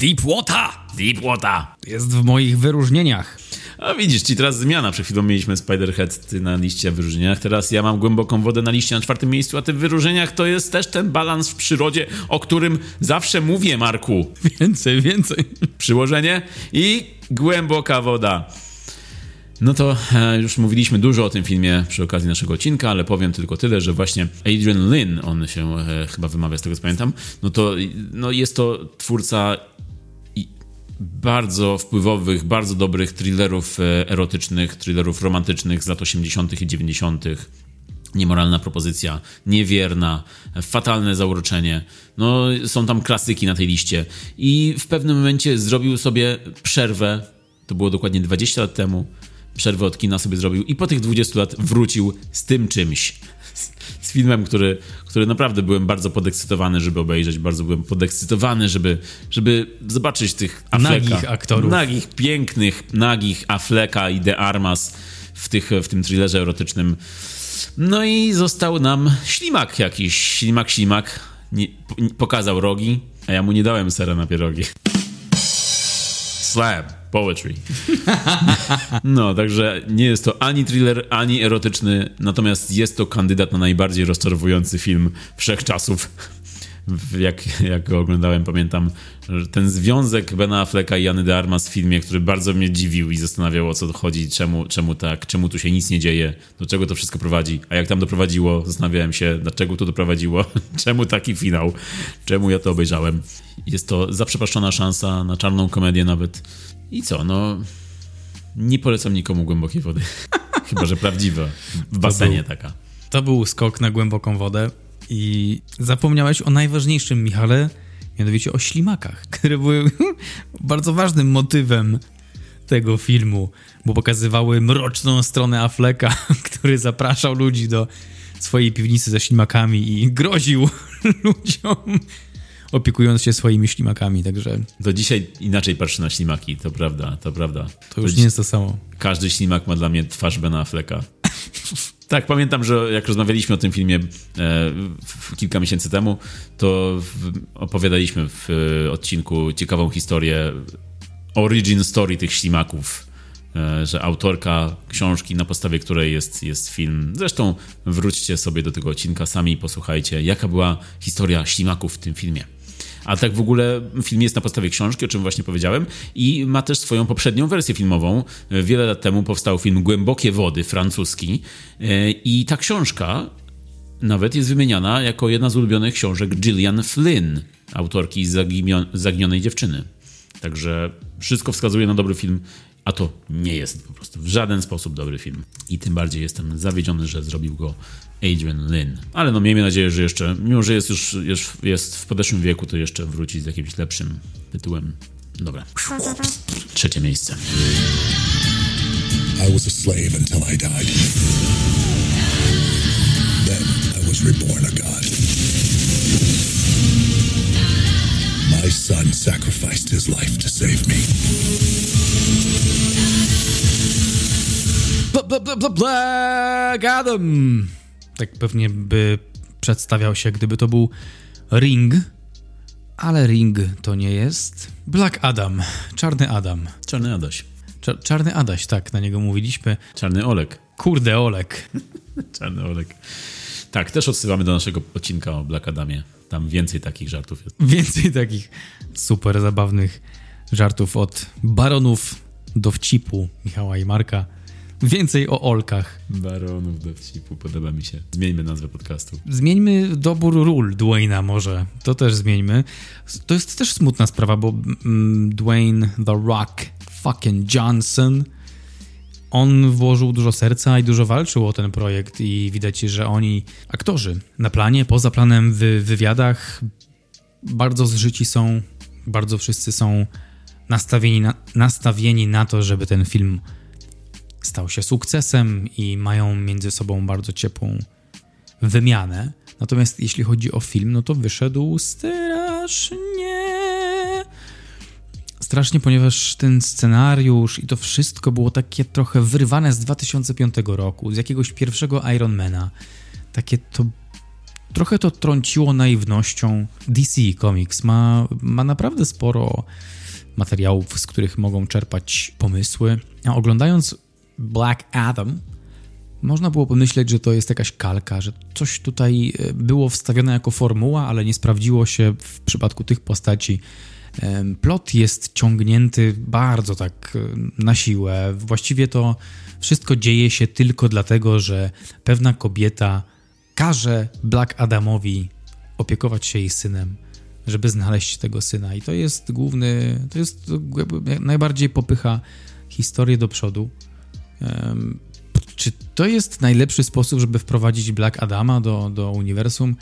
Deep Water! Deep Water! Jest w moich wyróżnieniach. A widzisz, ci teraz zmiana. Przed chwilą mieliśmy Spiderhead na liście w wyróżnieniach. Teraz ja mam głęboką wodę na liście na czwartym miejscu, a ty w wyróżnieniach to jest też ten balans w przyrodzie, o którym zawsze mówię, Marku. Więcej, więcej. Przyłożenie i głęboka woda. No to e, już mówiliśmy dużo o tym filmie przy okazji naszego odcinka, ale powiem tylko tyle, że właśnie Adrian Lynn, on się e, chyba wymawia z tego co pamiętam, no to no jest to twórca bardzo wpływowych, bardzo dobrych thrillerów e, erotycznych, thrillerów romantycznych z lat 80. i 90. Niemoralna propozycja, niewierna, fatalne zauroczenie. No, są tam klasyki na tej liście. I w pewnym momencie zrobił sobie przerwę, to było dokładnie 20 lat temu, przerwę od kina sobie zrobił i po tych 20 lat wrócił z tym czymś. Z filmem, który, który naprawdę byłem bardzo podekscytowany, żeby obejrzeć. Bardzo byłem podekscytowany, żeby, żeby zobaczyć tych Affleka. Nagich aktorów. Nagich, pięknych, nagich Affleka i De Armas w, tych, w tym thrillerze erotycznym. No i został nam ślimak jakiś. Ślimak, ślimak. Nie, pokazał rogi, a ja mu nie dałem sera na pierogi. Slam. Poetry. No, także nie jest to ani thriller, ani erotyczny, natomiast jest to kandydat na najbardziej rozczarowujący film wszechczasów. Jak, jak go oglądałem, pamiętam ten związek Bena Afflecka i Jany de Armas w filmie, który bardzo mnie dziwił i zastanawiał o co chodzi, czemu, czemu tak, czemu tu się nic nie dzieje, do czego to wszystko prowadzi. A jak tam doprowadziło, zastanawiałem się, dlaczego to doprowadziło, czemu taki finał, czemu ja to obejrzałem. Jest to zaprzepaszczona szansa na czarną komedię nawet. I co, no... Nie polecam nikomu głębokiej wody. Chyba, że prawdziwa. W basenie był, taka. To był skok na głęboką wodę. I zapomniałeś o najważniejszym, Michale, mianowicie o ślimakach, które były bardzo ważnym motywem tego filmu, bo pokazywały mroczną stronę Affleka, który zapraszał ludzi do swojej piwnicy ze ślimakami i groził ludziom opiekując się swoimi ślimakami, także... Do dzisiaj inaczej patrzy na ślimaki, to prawda, to prawda. To już to nie jest to samo. Każdy ślimak ma dla mnie twarz Bena Afflecka. Tak, pamiętam, że jak rozmawialiśmy o tym filmie e, kilka miesięcy temu, to w, opowiadaliśmy w e, odcinku ciekawą historię origin story tych ślimaków, e, że autorka książki, na podstawie której jest, jest film. Zresztą wróćcie sobie do tego odcinka sami i posłuchajcie, jaka była historia ślimaków w tym filmie. A tak w ogóle film jest na podstawie książki, o czym właśnie powiedziałem, i ma też swoją poprzednią wersję filmową. Wiele lat temu powstał film Głębokie Wody, francuski, e, i ta książka nawet jest wymieniana jako jedna z ulubionych książek Gillian Flynn, autorki Zaginionej Dziewczyny. Także wszystko wskazuje na dobry film, a to nie jest po prostu w żaden sposób dobry film. I tym bardziej jestem zawiedziony, że zrobił go Adrian Lynn. Ale no miejmy nadzieję, że jeszcze, mimo że jest już jest, jest w podeszłym wieku, to jeszcze wróci z jakimś lepszym tytułem. Dobra. Trzecie miejsce. I was a slave until I died. Then I was reborn a god. My son sacrificed his life to save me. Black Adam tak pewnie by przedstawiał się, gdyby to był Ring, ale Ring to nie jest. Black Adam, Czarny Adam. Czarny Adaś. Cza czarny Adaś, tak, na niego mówiliśmy. Czarny Olek. Kurde Olek. Czarny Olek. Tak, też odsyłamy do naszego odcinka o Black Adamie. Tam więcej takich żartów jest. Więcej takich super zabawnych żartów od baronów dowcipu Michała i Marka. Więcej o Olkach. Baronów dowcipu, podoba mi się. Zmieńmy nazwę podcastu. Zmieńmy dobór ról Dwayna może. To też zmieńmy. To jest też smutna sprawa, bo mm, Dwayne The Rock fucking Johnson on włożył dużo serca i dużo walczył o ten projekt i widać, że oni, aktorzy, na planie, poza planem, w wywiadach bardzo zżyci są, bardzo wszyscy są nastawieni na, nastawieni na to, żeby ten film stał się sukcesem i mają między sobą bardzo ciepłą wymianę. Natomiast jeśli chodzi o film, no to wyszedł strasznie. Strasznie, ponieważ ten scenariusz i to wszystko było takie trochę wyrywane z 2005 roku, z jakiegoś pierwszego Ironmana. Takie to trochę to trąciło naiwnością. DC Comics ma, ma naprawdę sporo materiałów, z których mogą czerpać pomysły. A oglądając Black Adam, można było pomyśleć, że to jest jakaś kalka, że coś tutaj e, było wstawione jako formuła, ale nie sprawdziło się w przypadku tych postaci. Plot jest ciągnięty bardzo tak e, na siłę. Właściwie to wszystko dzieje się tylko dlatego, że pewna kobieta każe Black Adamowi opiekować się jej synem, żeby znaleźć tego syna. I to jest główny, to jest najbardziej popycha historię do przodu czy to jest najlepszy sposób, żeby wprowadzić Black Adama do, do uniwersum?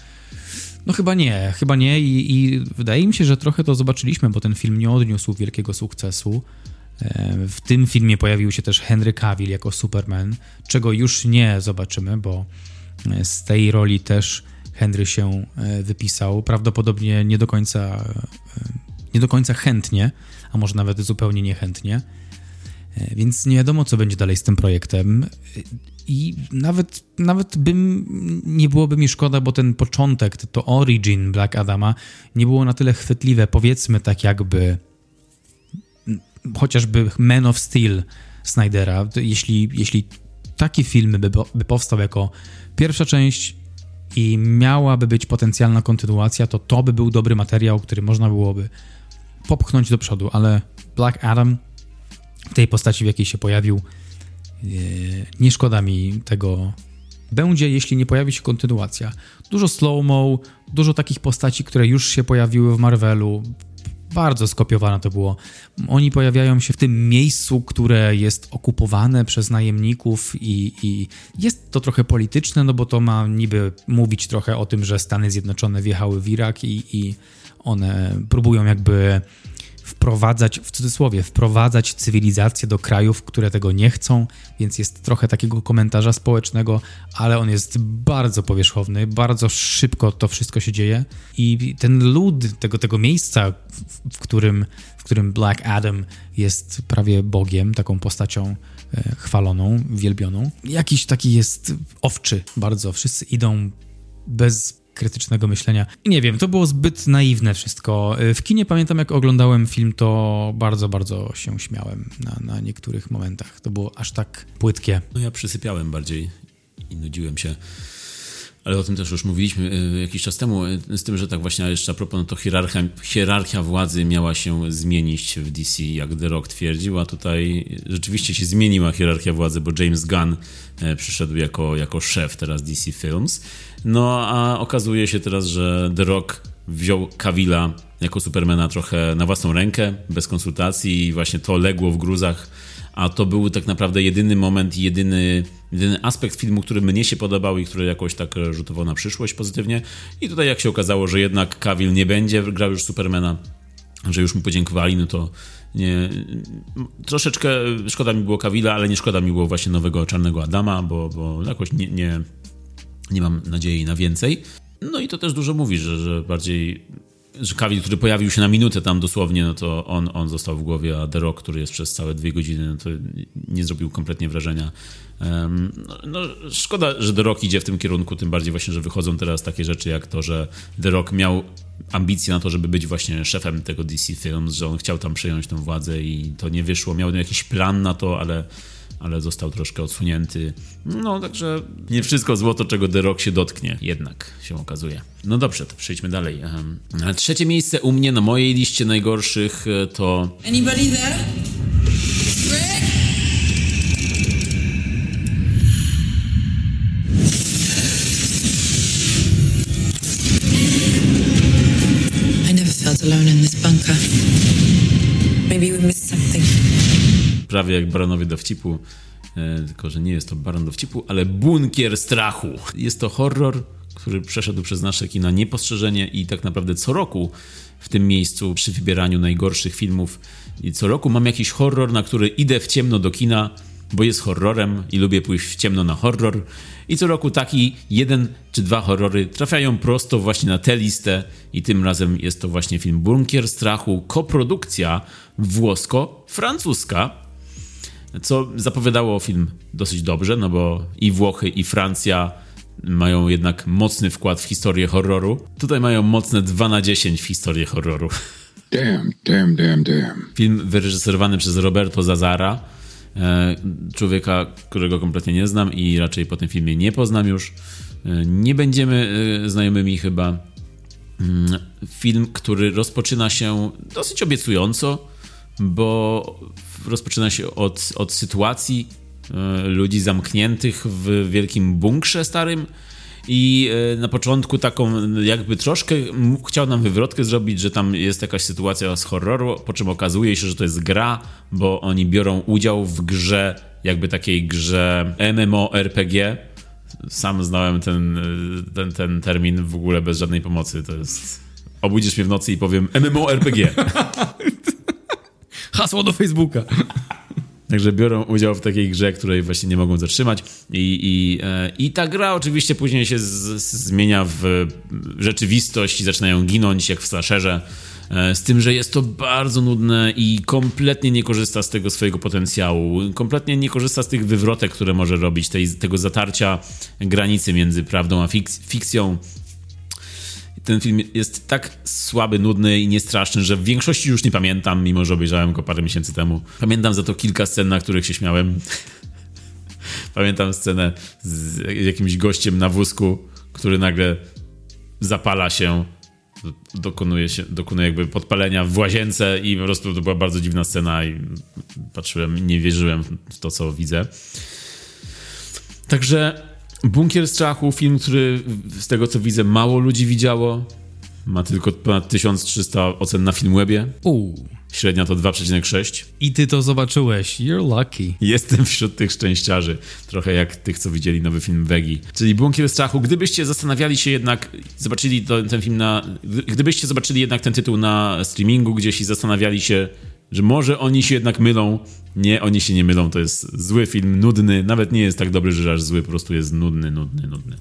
No chyba nie, chyba nie I, i wydaje mi się, że trochę to zobaczyliśmy, bo ten film nie odniósł wielkiego sukcesu. E, w tym filmie pojawił się też Henry Cavill jako Superman, czego już nie zobaczymy, bo e, z tej roli też Henry się e, wypisał. Prawdopodobnie nie do końca, nie do końca chętnie, a może nawet zupełnie niechętnie. Więc nie wiadomo, co będzie dalej z tym projektem. I nawet, nawet bym, nie byłoby mi szkoda, bo ten początek, to origin Black Adama nie było na tyle chwytliwe, powiedzmy tak jakby chociażby Man of Steel Snydera, jeśli, jeśli taki film by, by powstał jako pierwsza część i miałaby być potencjalna kontynuacja, to to by był dobry materiał, który można byłoby popchnąć do przodu, ale Black Adam tej postaci, w jakiej się pojawił, e, nie szkoda mi tego. Będzie, jeśli nie pojawi się kontynuacja. Dużo slow-mo, dużo takich postaci, które już się pojawiły w Marvelu, bardzo skopiowane to było. Oni pojawiają się w tym miejscu, które jest okupowane przez najemników i, i, jest to trochę polityczne, no bo to ma niby mówić trochę o tym, że Stany Zjednoczone wjechały w Irak i, i one próbują jakby wprowadzać, w cudzysłowie, wprowadzać cywilizację do krajów, które tego nie chcą, więc jest trochę takiego komentarza społecznego, ale on jest bardzo powierzchowny, bardzo szybko to wszystko się dzieje i ten lud tego, tego miejsca, w, w którym, w którym Black Adam jest prawie Bogiem, taką postacią e, chwaloną, wielbioną, jakiś taki jest owczy bardzo. Wszyscy idą bez krytycznego myślenia. Nie wiem, to było zbyt naiwne wszystko. W kinie pamiętam, jak oglądałem film, to bardzo, bardzo się śmiałem na, na niektórych momentach. To było aż tak płytkie. No ja przysypiałem bardziej i nudziłem się. Ale o tym też już mówiliśmy y, jakiś czas temu, y, z tym, że tak właśnie jeszcze a propos, no to hierarchia, hierarchia władzy miała się zmienić w DC, jak The Rock twierdził, a tutaj rzeczywiście się zmieniła hierarchia władzy, bo James Gunn e, przyszedł jako, jako szef teraz DC Films. No a okazuje się teraz, że The Rock wziął Kawila jako Supermana trochę na własną rękę, bez konsultacji i właśnie to legło w gruzach, a to był tak naprawdę jedyny moment, jedyny, jedyny aspekt filmu, który mnie się podobał i który jakoś tak rzutował na przyszłość pozytywnie. I tutaj jak się okazało, że jednak Kawil nie będzie grał już Supermana, że już mu podziękowali, no to nie, troszeczkę szkoda mi było Kawila, ale nie szkoda mi było właśnie nowego Czarnego Adama, bo, bo jakoś nie, nie, nie mam nadziei na więcej. No i to też dużo mówi, że, że bardziej że Kawil, który pojawił się na minutę tam dosłownie, no to on, on został w głowie, a The Rock, który jest przez całe dwie godziny, no to nie zrobił kompletnie wrażenia. Um, no, no, szkoda, że The Rock idzie w tym kierunku, tym bardziej właśnie, że wychodzą teraz takie rzeczy jak to, że The Rock miał ambicje na to, żeby być właśnie szefem tego DC Films, że on chciał tam przejąć tę władzę i to nie wyszło. Miał jakiś plan na to, ale ale został troszkę odsunięty. No, także nie wszystko złoto, czego The Rock się dotknie, jednak się okazuje. No dobrze, to przejdźmy dalej. Trzecie miejsce u mnie na mojej liście najgorszych e, to... Anybody there? I never felt alone in this bunker. Maybe we missed something prawie jak Baranowie Dowcipu, e, tylko że nie jest to Baran Dowcipu, ale Bunkier Strachu. Jest to horror, który przeszedł przez nasze kina niepostrzeżenie i tak naprawdę co roku w tym miejscu przy wybieraniu najgorszych filmów i co roku mam jakiś horror, na który idę w ciemno do kina, bo jest horrorem i lubię pójść w ciemno na horror. I co roku taki jeden czy dwa horrory trafiają prosto właśnie na tę listę i tym razem jest to właśnie film Bunkier Strachu, koprodukcja włosko-francuska, co zapowiadało film dosyć dobrze, no bo i Włochy, i Francja mają jednak mocny wkład w historię horroru. Tutaj mają mocne 2 na 10 w historię horroru. Damn, damn, damn, damn. Film wyreżyserowany przez Roberto Zazara, e, człowieka, którego kompletnie nie znam i raczej po tym filmie nie poznam już. E, nie będziemy e, znajomymi chyba. Mm, film, który rozpoczyna się dosyć obiecująco, bo rozpoczyna się od, od sytuacji e, ludzi zamkniętych w wielkim bunkrze starym i e, na początku taką jakby troszkę chciał nam wywrotkę zrobić, że tam jest jakaś sytuacja z horroru, po czym okazuje się, że to jest gra, bo oni biorą udział w grze jakby takiej grze MMORPG. Sam znałem ten, ten, ten termin w ogóle bez żadnej pomocy. To jest... Obudzisz mnie w nocy i powiem MMORPG. Hasło do Facebooka. Także biorą udział w takiej grze, której właśnie nie mogą zatrzymać. I, i, e, i ta gra oczywiście później się z, z, zmienia w rzeczywistość i zaczynają ginąć, jak w slasherze. E, z tym, że jest to bardzo nudne i kompletnie nie korzysta z tego swojego potencjału. Kompletnie nie korzysta z tych wywrotek, które może robić, tej, tego zatarcia granicy między prawdą a fikcją ten film jest tak słaby, nudny i niestraszny, że w większości już nie pamiętam, mimo że obejrzałem go parę miesięcy temu. Pamiętam za to kilka scen, na których się śmiałem. pamiętam scenę z jakimś gościem na wózku, który nagle zapala się, dokonuje, się, dokonuje jakby podpalenia w łazience i po prostu to była bardzo dziwna scena i patrzyłem nie wierzyłem w to, co widzę. Także Bunkier Strachu, film, który z tego co widzę mało ludzi widziało. Ma tylko ponad 1300 ocen na Filmwebie. Uuu. Średnia to 2,6. I ty to zobaczyłeś. You're lucky. Jestem wśród tych szczęściarzy. Trochę jak tych, co widzieli nowy film Wegi. Czyli Bunkier Strachu. Gdybyście zastanawiali się jednak, zobaczyli to, ten film na... Gdybyście zobaczyli jednak ten tytuł na streamingu gdzieś i zastanawiali się, że może oni się jednak mylą. Nie, oni się nie mylą. To jest zły film, nudny. Nawet nie jest tak dobry, że aż zły. Po prostu jest nudny, nudny, nudny.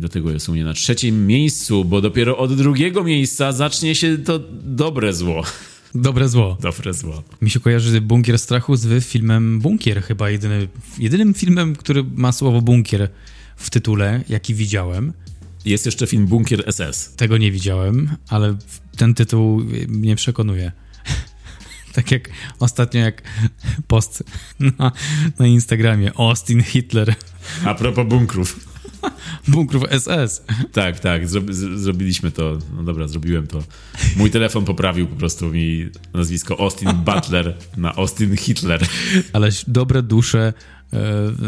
Dlatego jest u mnie na trzecim miejscu, bo dopiero od drugiego miejsca zacznie się to dobre zło. Dobre zło. Dobre zło. Mi się kojarzy Bunkier Strachu z filmem Bunkier, chyba jedyny, jedynym filmem, który ma słowo bunkier w tytule, jaki widziałem. Jest jeszcze film Bunkier SS. Tego nie widziałem, ale ten tytuł mnie przekonuje. Tak jak ostatnio jak post na, na Instagramie Austin Hitler. A propos bunkrów. Bunkrów SS. Tak, tak, zro, zrobiliśmy to. No dobra, zrobiłem to. Mój telefon poprawił po prostu mi nazwisko Austin Butler na Austin Hitler. Ale dobre dusze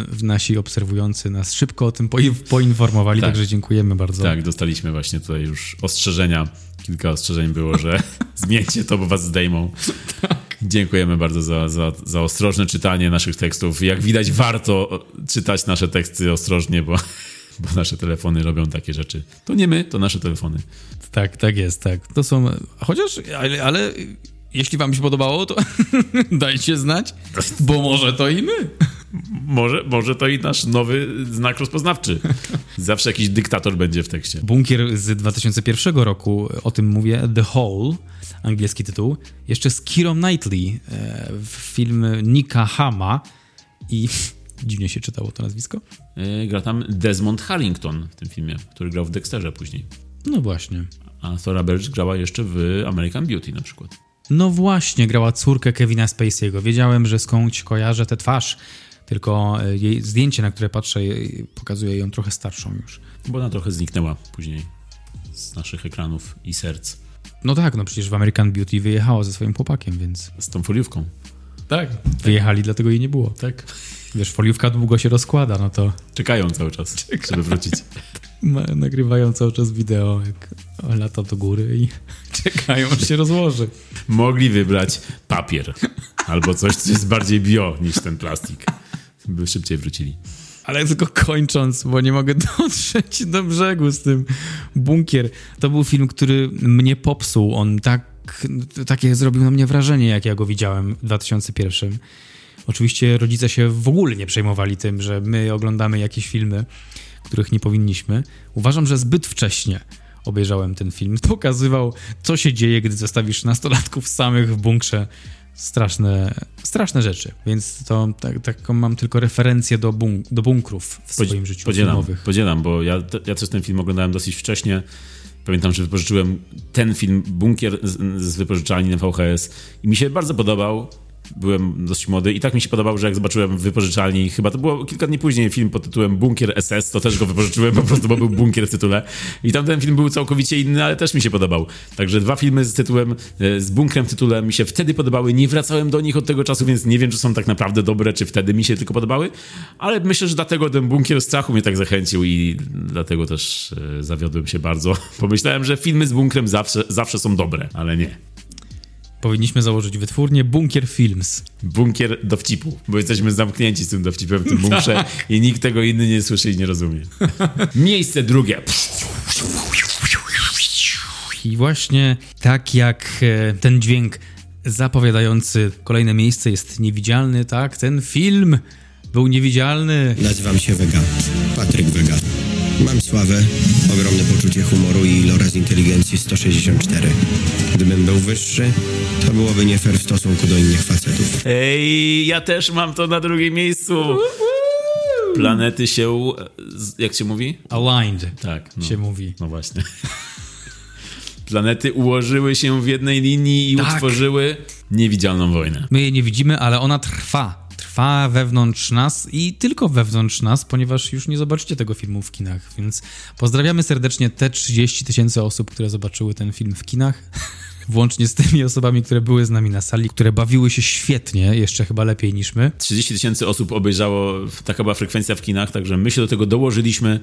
w nasi obserwujący nas szybko o tym poinformowali, tak. także dziękujemy bardzo. Tak, dostaliśmy właśnie tutaj już ostrzeżenia. Kilka ostrzeżeń było, że zmieńcie to, bo was zdejmą. Tak. Dziękujemy bardzo za, za, za ostrożne czytanie naszych tekstów. Jak widać, warto czytać nasze teksty ostrożnie, bo bo nasze telefony robią takie rzeczy. To nie my, to nasze telefony. Tak, tak jest, tak. To są. Chociaż, ale, ale jeśli wam się podobało, to dajcie znać, bo może to i my. Może, może to i nasz nowy znak rozpoznawczy. Zawsze jakiś dyktator będzie w tekście. Bunkier z 2001 roku, o tym mówię, The Hole, angielski tytuł. Jeszcze z Kirą Knightley, e, film Nika Hama i dziwnie się czytało to nazwisko. E, gra tam Desmond Harrington w tym filmie, który grał w Dexterze później. No właśnie. A Thora Birch grała jeszcze w American Beauty na przykład. No właśnie, grała córkę Kevina Spacey'ego. Wiedziałem, że skądś kojarzę tę twarz, tylko e, jej zdjęcie, na które patrzę, pokazuje ją trochę starszą już. Bo ona trochę zniknęła później z naszych ekranów i serc. No tak, no przecież w American Beauty wyjechała ze swoim chłopakiem, więc... Z tą foliówką. Tak. Wyjechali, dlatego jej nie było. Tak. Wiesz, foliówka długo się rozkłada, no to... Czekają cały czas, Czekają. żeby wrócić. Nagrywają cały czas wideo, jak lata do góry i czekają, aż się rozłoży. Mogli wybrać papier albo coś, co jest bardziej bio niż ten plastik. By szybciej wrócili. Ale tylko kończąc, bo nie mogę dotrzeć do brzegu z tym bunkier. To był film, który mnie popsuł. On tak, takie zrobił na mnie wrażenie, jak ja go widziałem w 2001. Oczywiście rodzice się w ogóle nie przejmowali tym, że my oglądamy jakieś filmy, których nie powinniśmy. Uważam, że zbyt wcześnie obejrzałem ten film. Pokazywał, co się dzieje, gdy zostawisz nastolatków samych w bunkrze. Straszne, straszne rzeczy, więc to tak, taką mam tylko referencję do, bunk do bunkrów w swoim życiu podzielam, filmowych. Podzielam, bo ja, ja też ten film oglądałem dosyć wcześnie. Pamiętam, że wypożyczyłem ten film, Bunkier z, z wypożyczalni na VHS i mi się bardzo podobał byłem dość młody i tak mi się podobało, że jak zobaczyłem wypożyczalni, chyba to było kilka dni później film pod tytułem Bunkier SS, to też go wypożyczyłem po prostu, bo był bunkier w tytule. I tamten film był całkowicie inny, ale też mi się podobał. Także dwa filmy z tytułem, e, z bunkrem w tytule mi się wtedy podobały. Nie wracałem do nich od tego czasu, więc nie wiem, czy są tak naprawdę dobre, czy wtedy mi się tylko podobały, ale myślę, że dlatego ten bunkier strachu mnie tak zachęcił i dlatego też e, zawiodłem się bardzo. Pomyślałem, że filmy z bunkrem zawsze, zawsze są dobre, ale nie. Powinniśmy założyć wytwórnię Bunkier Films. Bunkier dowcipu, bo jesteśmy zamknięci z tym dowcipem w tym bunkrze Tak. i nikt tego inny nie słyszy i nie rozumie. Miejsce drugie. I właśnie tak jak e, ten dźwięk zapowiadający kolejne miejsce jest niewidzialny, tak? Ten film był niewidzialny. Nazywam się Vega. Patryk Vega. Mam sławę, ogromne poczucie humoru i iloraz inteligencji 164. Gdybym był wyższy, to byłoby nie fair w stosunku do innych facetów. Ej, ja też mam to na drugim miejscu. Planety się, jak się mówi? Aligned Tak. No, się mówi. no właśnie. Planety ułożyły się w jednej linii i Tak. utworzyły niewidzialną wojnę. My jej nie widzimy, ale ona trwa. Trwa wewnątrz nas i tylko wewnątrz nas, ponieważ już nie zobaczycie tego filmu w kinach. Więc pozdrawiamy serdecznie te 30 tysięcy osób, które zobaczyły ten film w kinach. Włącznie z tymi osobami, które były z nami na sali, które bawiły się świetnie, jeszcze chyba lepiej niż my. 30 tysięcy osób obejrzało, taka była frekwencja w kinach, także my się do tego dołożyliśmy.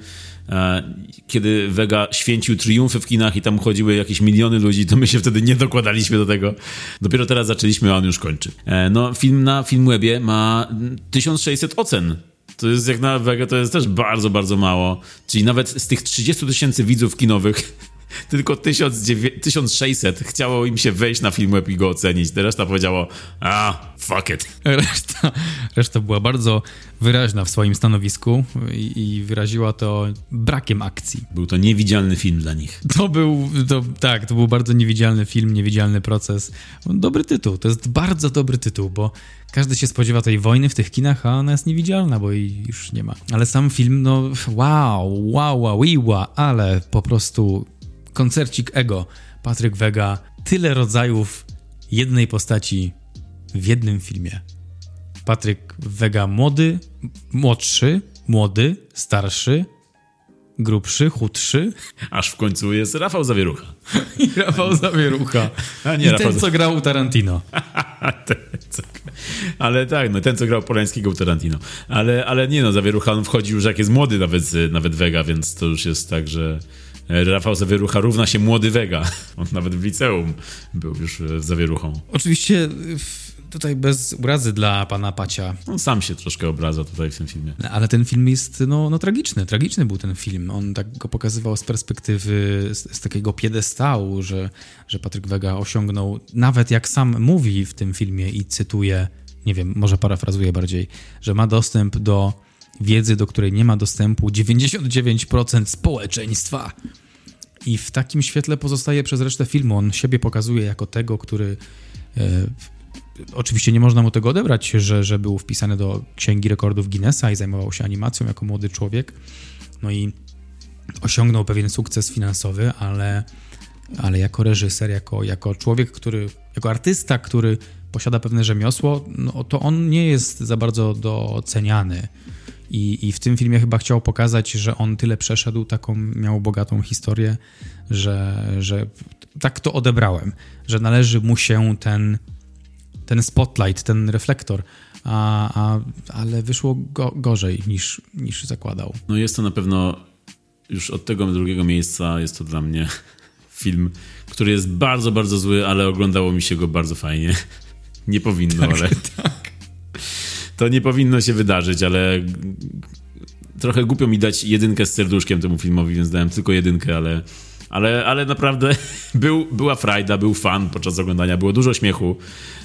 E, Kiedy Vega święcił triumfy w kinach i tam chodziły jakieś miliony ludzi, to my się wtedy nie dokładaliśmy do tego. Dopiero teraz zaczęliśmy, a on już kończy. E, No, film na Filmwebie ma 1600 ocen. To jest jak na Vega, to jest też bardzo, bardzo mało. Czyli nawet z tych 30 tysięcy widzów kinowych tylko 1900 1600 chciało im się wejść na Filmweb i go ocenić. Reszta powiedziało, a, fuck it. Reszta, reszta była bardzo wyraźna w swoim stanowisku i, i wyraziła to brakiem akcji. Był to niewidzialny film dla nich. To był, to, tak, to był bardzo niewidzialny film, niewidzialny proces. Dobry tytuł, to jest bardzo dobry tytuł, bo każdy się spodziewa tej wojny w tych kinach, a ona jest niewidzialna, bo jej już nie ma. Ale sam film, no wow, wow, wow, wow, ale po prostu koncercik ego. Patryk Wega, tyle rodzajów jednej postaci w jednym filmie. Patryk Wega młody, młodszy, młody, starszy, grubszy, chudszy. Aż w końcu jest Rafał Zawierucha. I Rafał Zawierucha. A nie, I Rafał ten, co grał u Tarantino. ten, co... Ale tak, no ten, co grał Polańskiego u Tarantino. Ale, ale nie no, Zawierucha on wchodzi już jak jest młody nawet, nawet Vega, więc to już jest tak, że Rafał Zawierucha równa się młody Vega. On nawet w liceum był już z Zawieruchą. Oczywiście w- tutaj bez urazy dla pana Pacia, On sam się troszkę obraza tutaj w tym filmie. ale ten film jest no, no tragiczny. Tragiczny był ten film. On tak go pokazywał z perspektywy, z, z takiego piedestału, że, że Patryk Wega osiągnął, nawet jak sam mówi w tym filmie i cytuję, nie wiem, może parafrazuję bardziej, że ma dostęp do wiedzy, do której nie ma dostępu 99% społeczeństwa. I w takim świetle pozostaje przez resztę filmu. On siebie pokazuje jako tego, który. E, oczywiście nie można mu tego odebrać, że, że był wpisany do księgi rekordów Guinnessa i zajmował się animacją jako młody człowiek. No i osiągnął pewien sukces finansowy, ale, ale jako reżyser, jako, jako człowiek, który. jako artysta, który posiada pewne rzemiosło, no to on nie jest za bardzo doceniany. I, I w tym filmie chyba chciał pokazać, że on tyle przeszedł, taką miał bogatą historię, że, że tak to odebrałem, że należy mu się ten, ten spotlight, ten reflektor, a, a, ale wyszło go, gorzej niż, niż zakładał. No jest to na pewno już od tego drugiego miejsca jest to dla mnie film, który jest bardzo, bardzo zły, ale oglądało mi się go bardzo fajnie. Nie powinno, ale... To nie powinno się wydarzyć, ale trochę głupio mi dać jedynkę z serduszkiem temu filmowi, więc dałem tylko jedynkę, ale, ale, ale naprawdę był, była frajda, był fan podczas oglądania, było dużo śmiechu.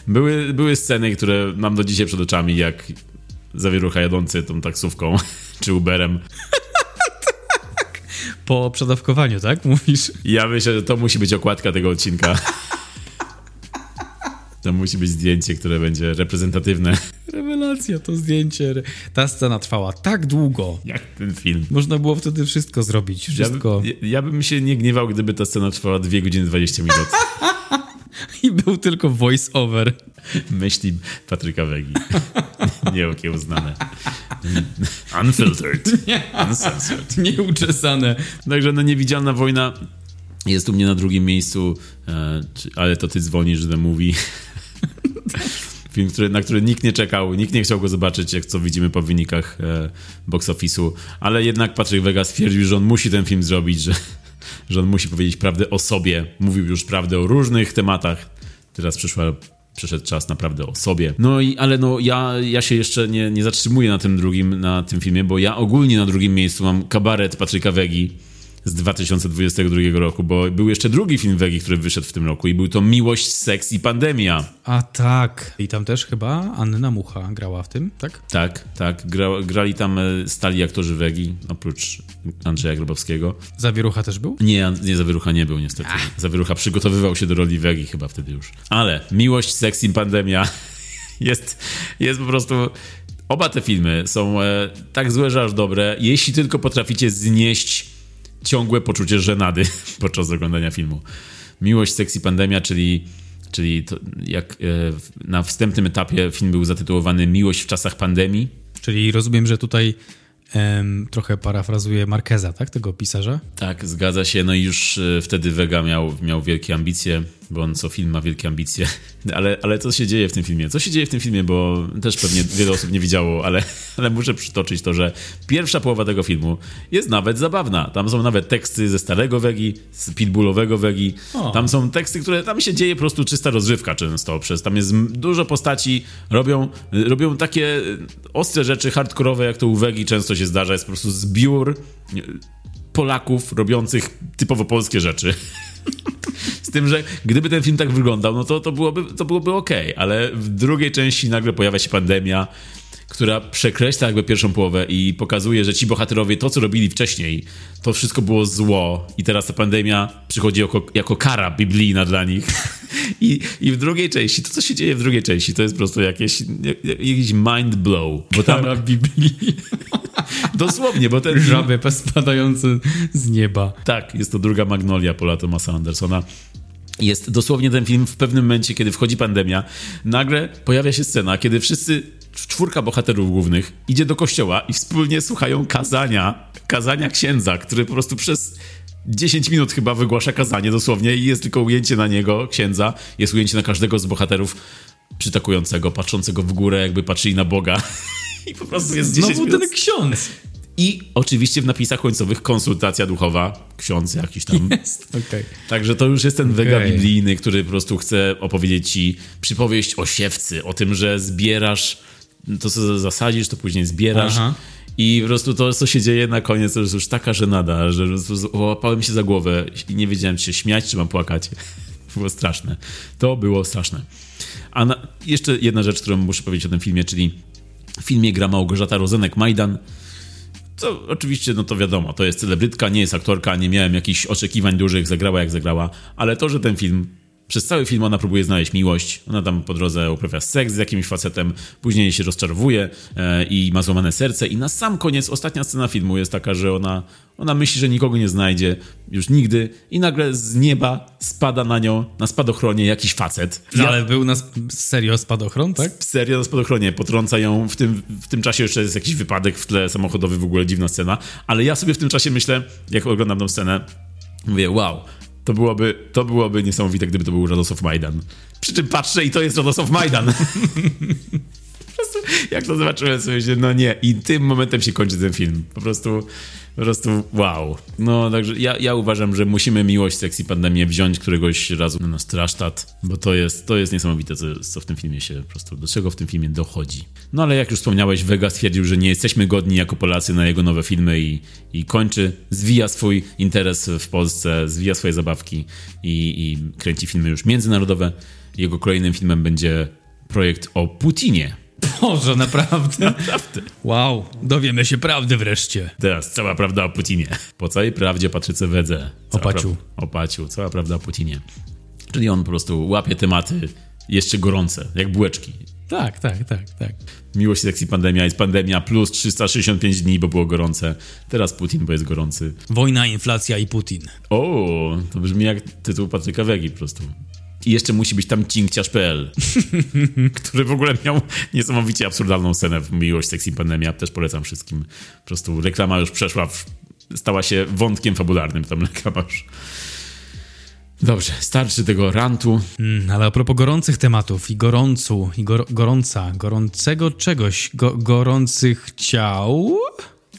Były, były sceny, które mam do dzisiaj przed oczami, jak zawierucha jadący tą taksówką czy Uberem. Po przedawkowaniu, tak? Mówisz? Ja myślę, że to musi być okładka tego odcinka. To musi być zdjęcie, które będzie reprezentatywne. Rewelacja, to zdjęcie. Ta scena trwała tak długo. Jak ten film. Można było wtedy wszystko zrobić. Wszystko. Ja, by, ja bym się nie gniewał, gdyby ta scena trwała 2 godziny 20 minut. I był tylko voice over. Myśli Patryka Wegi. Nieokiełznane. Unfiltered. Uncensored. Nieuczesane. Także no niewidzialna wojna jest u mnie na drugim miejscu, e, ale to ty dzwonisz, The Movie. Film, który, na który nikt nie czekał, nikt nie chciał go zobaczyć, jak co widzimy po wynikach e, box office'u, ale jednak Patryk Wega stwierdził, że on musi ten film zrobić, że, że on musi powiedzieć prawdę o sobie. Mówił już prawdę o różnych tematach, Teraz przyszła przyszedł czas naprawdę o sobie. No i, ale no ja, ja się jeszcze nie, nie zatrzymuję na tym drugim, na tym filmie, bo ja ogólnie na drugim miejscu mam kabaret Patryka Wegi z 2022 roku, bo był jeszcze drugi film Wegi, który wyszedł w tym roku i był to Miłość, Seks i Pandemia. A tak. I tam też chyba Anna Mucha grała w tym, tak? Tak, tak. Gra, grali tam e, stali aktorzy Wegi, oprócz Andrzeja Grobowskiego. Zawierucha też był? Nie, nie Zawierucha nie był niestety. Ach. Zawierucha przygotowywał się do roli Wegi chyba wtedy już. Ale Miłość, Seks i Pandemia jest, jest po prostu... Oba te filmy są e, tak złe, że aż dobre, jeśli tylko potraficie znieść ciągłe poczucie żenady podczas oglądania filmu. Miłość, seks i pandemia, czyli, czyli to, jak e, na wstępnym etapie film był zatytułowany Miłość w czasach pandemii. Czyli rozumiem, że tutaj em, trochę parafrazuję Markeza, tak? Tego pisarza? Tak, zgadza się. No i już e, wtedy Vega miał, miał wielkie ambicje, bo on co film ma wielkie ambicje. Ale, ale co się dzieje w tym filmie? Co się dzieje w tym filmie, bo też pewnie wiele osób nie widziało, ale, ale muszę przytoczyć to, że pierwsza połowa tego filmu jest nawet zabawna. Tam są nawet teksty ze starego Wegi, z pitbullowego Wegi. O. Tam są teksty, które tam się dzieje po prostu czysta rozrywka często. Przez tam jest dużo postaci, robią, robią takie ostre rzeczy, hardkorowe, jak to u Wegi często się zdarza. Jest po prostu zbiór Polaków robiących typowo polskie rzeczy. Z tym, że gdyby ten film tak wyglądał, no to, to byłoby, to byłoby ok, ale w drugiej części nagle pojawia się pandemia, która przekreśla jakby pierwszą połowę i pokazuje, że ci bohaterowie to, co robili wcześniej, to wszystko było zło i teraz ta pandemia przychodzi jako, jako kara biblijna dla nich. I, I w drugiej części, to co się dzieje w drugiej części, to jest po prostu jakieś, jakiś mind blow. Bo tam... Kara Biblii. Dosłownie, bo ten... Żaby spadające z nieba. Tak, jest to druga Magnolia Paula Thomasa Andersona. Jest dosłownie ten film w pewnym momencie, kiedy wchodzi pandemia, nagle pojawia się scena, kiedy wszyscy, czwórka bohaterów głównych idzie do kościoła i wspólnie słuchają kazania, kazania księdza, który po prostu przez 10 minut chyba wygłasza kazanie dosłownie i jest tylko ujęcie na niego, księdza, jest ujęcie na każdego z bohaterów przytakującego, patrzącego w górę, jakby patrzyli na Boga. I po prostu jest 10 Znowu minut. ten ksiądz. I oczywiście w napisach końcowych konsultacja duchowa, ksiądz jakiś tam. Jest, okay. Także to już jest ten wega okay. biblijny, który po prostu chce opowiedzieć ci przypowieść o siewcy, o tym, że zbierasz to, co zasadzisz, to później zbierasz. Aha. I po prostu to, co się dzieje na koniec, to jest już taka żenada, że łapałem się za głowę i nie wiedziałem, czy się śmiać, czy mam płakać. było straszne. To było straszne. A na, jeszcze jedna rzecz, którą muszę powiedzieć o tym filmie, czyli w filmie gra Małgorzata Rozenek-Majdan, to oczywiście, no to wiadomo, to jest celebrytka, nie jest aktorka, nie miałem jakichś oczekiwań dużych, zagrała jak zagrała, ale to, że ten film przez cały film ona próbuje znaleźć miłość. Ona tam po drodze uprawia seks z jakimś facetem, później się rozczarowuje e, i ma złamane serce. I na sam koniec, ostatnia scena filmu jest taka, że ona, ona myśli, że nikogo nie znajdzie już nigdy i nagle z nieba spada na nią, na spadochronie jakiś facet. Ja, ale był na serio spadochron, tak? Serio na spadochronie. Potrąca ją. W tym, w tym czasie jeszcze jest jakiś wypadek w tle samochodowy, w ogóle dziwna scena. Ale ja sobie w tym czasie myślę, jak oglądam tę scenę, mówię, wow, to byłoby, to byłoby niesamowite, gdyby to był Radosław Majdan. Przy czym patrzę i to jest Radosław Majdan. po prostu, jak to zobaczyłem sobie, że no nie. I tym momentem się kończy ten film. Po prostu po prostu wow. No także ja, ja uważam, że musimy miłość, seks i pandemię wziąć któregoś razu na strasztat, bo to jest, to jest niesamowite, co, co w tym filmie się po prostu, do czego w tym filmie dochodzi. No ale jak już wspomniałeś, Vega stwierdził, że nie jesteśmy godni jako Polacy na jego nowe filmy i, i kończy, zwija swój interes w Polsce, zwija swoje zabawki i, i kręci filmy już międzynarodowe. Jego kolejnym filmem będzie projekt o Putinie. Boże, naprawdę? naprawdę. Wow, dowiemy się prawdy wreszcie. Teraz cała prawda o Putinie. Po całej prawdzie Patryce Wedze. Opaciu. Pra- opaciu, cała prawda o Putinie. Czyli on po prostu łapie tematy jeszcze gorące, jak bułeczki. Tak, tak, tak, tak. Miłość, sekcji, pandemia jest pandemia plus 365 dni, bo było gorące. Teraz Putin, bo jest gorący. Wojna, inflacja i Putin. O, to brzmi jak tytuł Patryka Wegi po prostu. I jeszcze musi być tam cinkciarz.pl, który w ogóle miał niesamowicie absurdalną scenę w Miłość, Seks i Pandemia. Też polecam wszystkim. Po prostu reklama już przeszła, w, stała się wątkiem fabularnym tam reklama już. Dobrze, starczy tego rantu. Mm, ale a propos gorących tematów i gorącu, i gor gorąca, gorącego czegoś, go gorących ciał...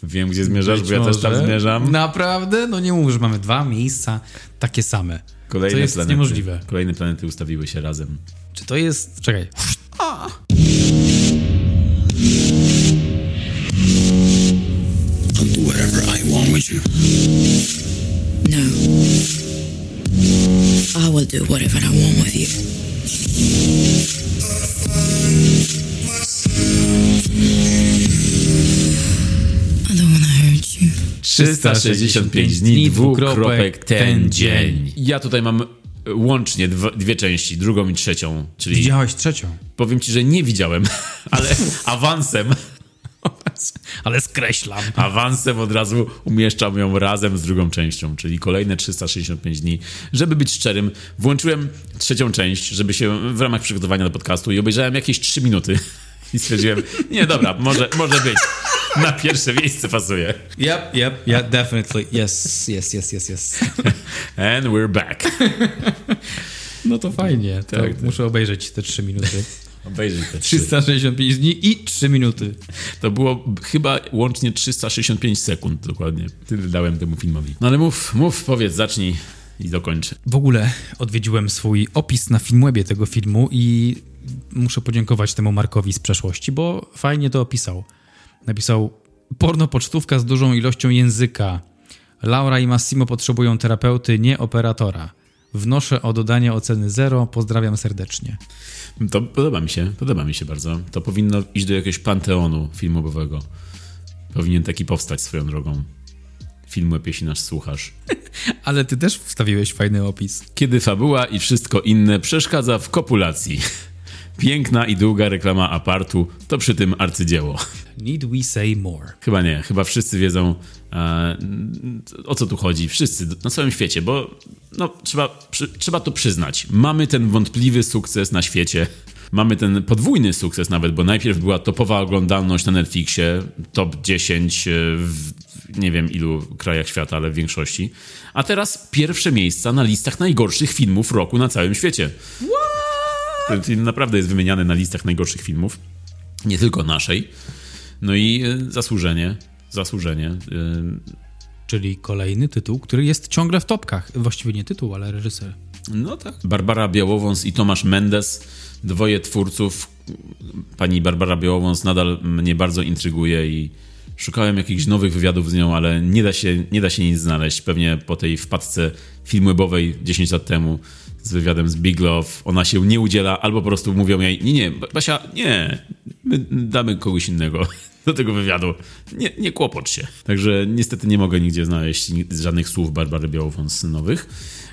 Wiem, gdzie zmierzasz, Być bo ja może. też tam zmierzam. Naprawdę? No nie mów, że mamy dwa miejsca takie same. Kolejne To jest planety, niemożliwe. Kolejne planety ustawiły się razem. Czy to jest... Czekaj. I'll do whatever I want with you. No. I will do whatever I want with you. 365 dni, dwukropek, ten dzień. Ja tutaj mam łącznie dwa, dwie części, drugą i trzecią, czyli Widziałeś trzecią. powiem ci, że nie widziałem, ale awansem, Ale skreślam. awansem od razu umieszczam ją razem z drugą częścią, czyli kolejne 365 dni. Żeby być szczerym, włączyłem trzecią część, żeby się w ramach przygotowania do podcastu i obejrzałem jakieś 3 minuty i stwierdziłem, nie dobra, może, może być. Na pierwsze miejsce pasuje. Yep, yep, yeah, definitely. Yes, yes, yes, yes, yes. And we're back. No to fajnie. To Tak, tak. muszę obejrzeć te trzy minuty. Obejrzyj te trzy. 365 dni i 3 minuty. To było chyba łącznie 365 sekund dokładnie. Tyle dałem temu filmowi. No ale mów, mów, powiedz, zacznij i dokończę. W ogóle odwiedziłem swój opis na Filmwebie tego filmu i muszę podziękować temu Markowi z przeszłości, bo fajnie to opisał. Napisał porno pocztówka z dużą ilością języka. Laura i Massimo potrzebują terapeuty, nie operatora. Wnoszę o dodanie oceny 0. Pozdrawiam serdecznie. To podoba mi się, podoba mi się bardzo. To powinno iść do jakiegoś panteonu filmowego. Powinien taki powstać swoją drogą. Film łeb, jeśli nas słuchasz. Ale ty też wstawiłeś fajny opis. Kiedy fabuła i wszystko inne przeszkadza w kopulacji. Piękna i długa reklama apartu to przy tym arcydzieło. Need we say more? Chyba nie, chyba wszyscy wiedzą e, o co tu chodzi. Wszyscy na całym świecie, bo no, trzeba, przy, trzeba to przyznać. Mamy ten wątpliwy sukces na świecie. Mamy ten podwójny sukces nawet, bo najpierw była topowa oglądalność na Netflixie, top 10 w nie wiem ilu krajach świata, ale w większości. A teraz pierwsze miejsca na listach najgorszych filmów roku na całym świecie. Ten film naprawdę jest wymieniany na listach najgorszych filmów. Nie tylko naszej. No i e, zasłużenie, zasłużenie. e, Czyli kolejny tytuł, który jest ciągle w topkach. Właściwie nie tytuł, ale reżyser. No tak. Barbara Białowąs i Tomasz Mendes, dwoje twórców. Pani Barbara Białowąs nadal mnie bardzo intryguje i szukałem jakichś nowych wywiadów z nią, ale nie da się, nie da się nic znaleźć. Pewnie po tej wpadce filmwebowej 10 lat temu z wywiadem z Big Love ona się nie udziela, albo po prostu mówią jej, nie, nie, Basia, nie, my damy kogoś innego do tego wywiadu. Nie, nie kłopocz się. Także niestety nie mogę nigdzie znaleźć żadnych słów Barbary Białowąs nowych.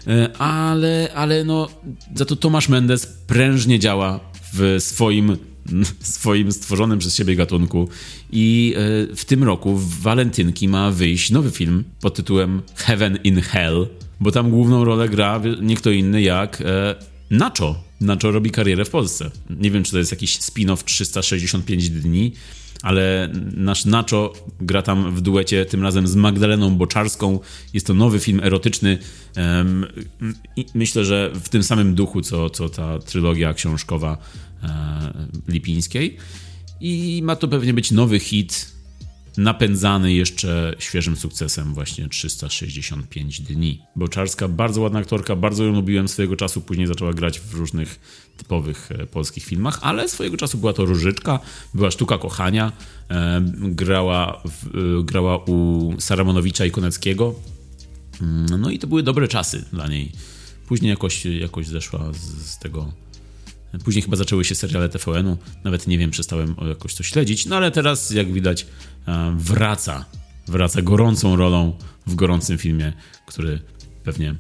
E, Ale, ale no, za to Tomasz Mendes prężnie działa w swoim, swoim stworzonym przez siebie gatunku i e, w tym roku w Walentynki ma wyjść nowy film pod tytułem Heaven in Hell, bo tam główną rolę gra nie kto inny jak e, Nacho. Nacho robi karierę w Polsce. Nie wiem, czy to jest jakiś spin-off 365 dni, ale nasz Nacho gra tam w duecie, tym razem z Magdaleną Boczarską. Jest to nowy film erotyczny. myślę, że w tym samym duchu, co, co ta trylogia książkowa Lipińskiej. I ma to pewnie być nowy hit, napędzany jeszcze świeżym sukcesem właśnie 365 dni. Boczarska, bardzo ładna aktorka, bardzo ją lubiłem swojego czasu, później zaczęła grać w różnych typowych e, polskich filmach, ale swojego czasu była to Różyczka, była Sztuka Kochania, e, grała, w, e, grała u Saramonowicza i Koneckiego, Mm, no i to były dobre czasy dla niej. Później jakoś, jakoś zeszła z, z tego Później chyba zaczęły się seriale TVN-u, nawet nie wiem, przestałem jakoś to śledzić, no ale teraz, jak widać, e, wraca, wraca gorącą rolą w gorącym filmie, który pewnie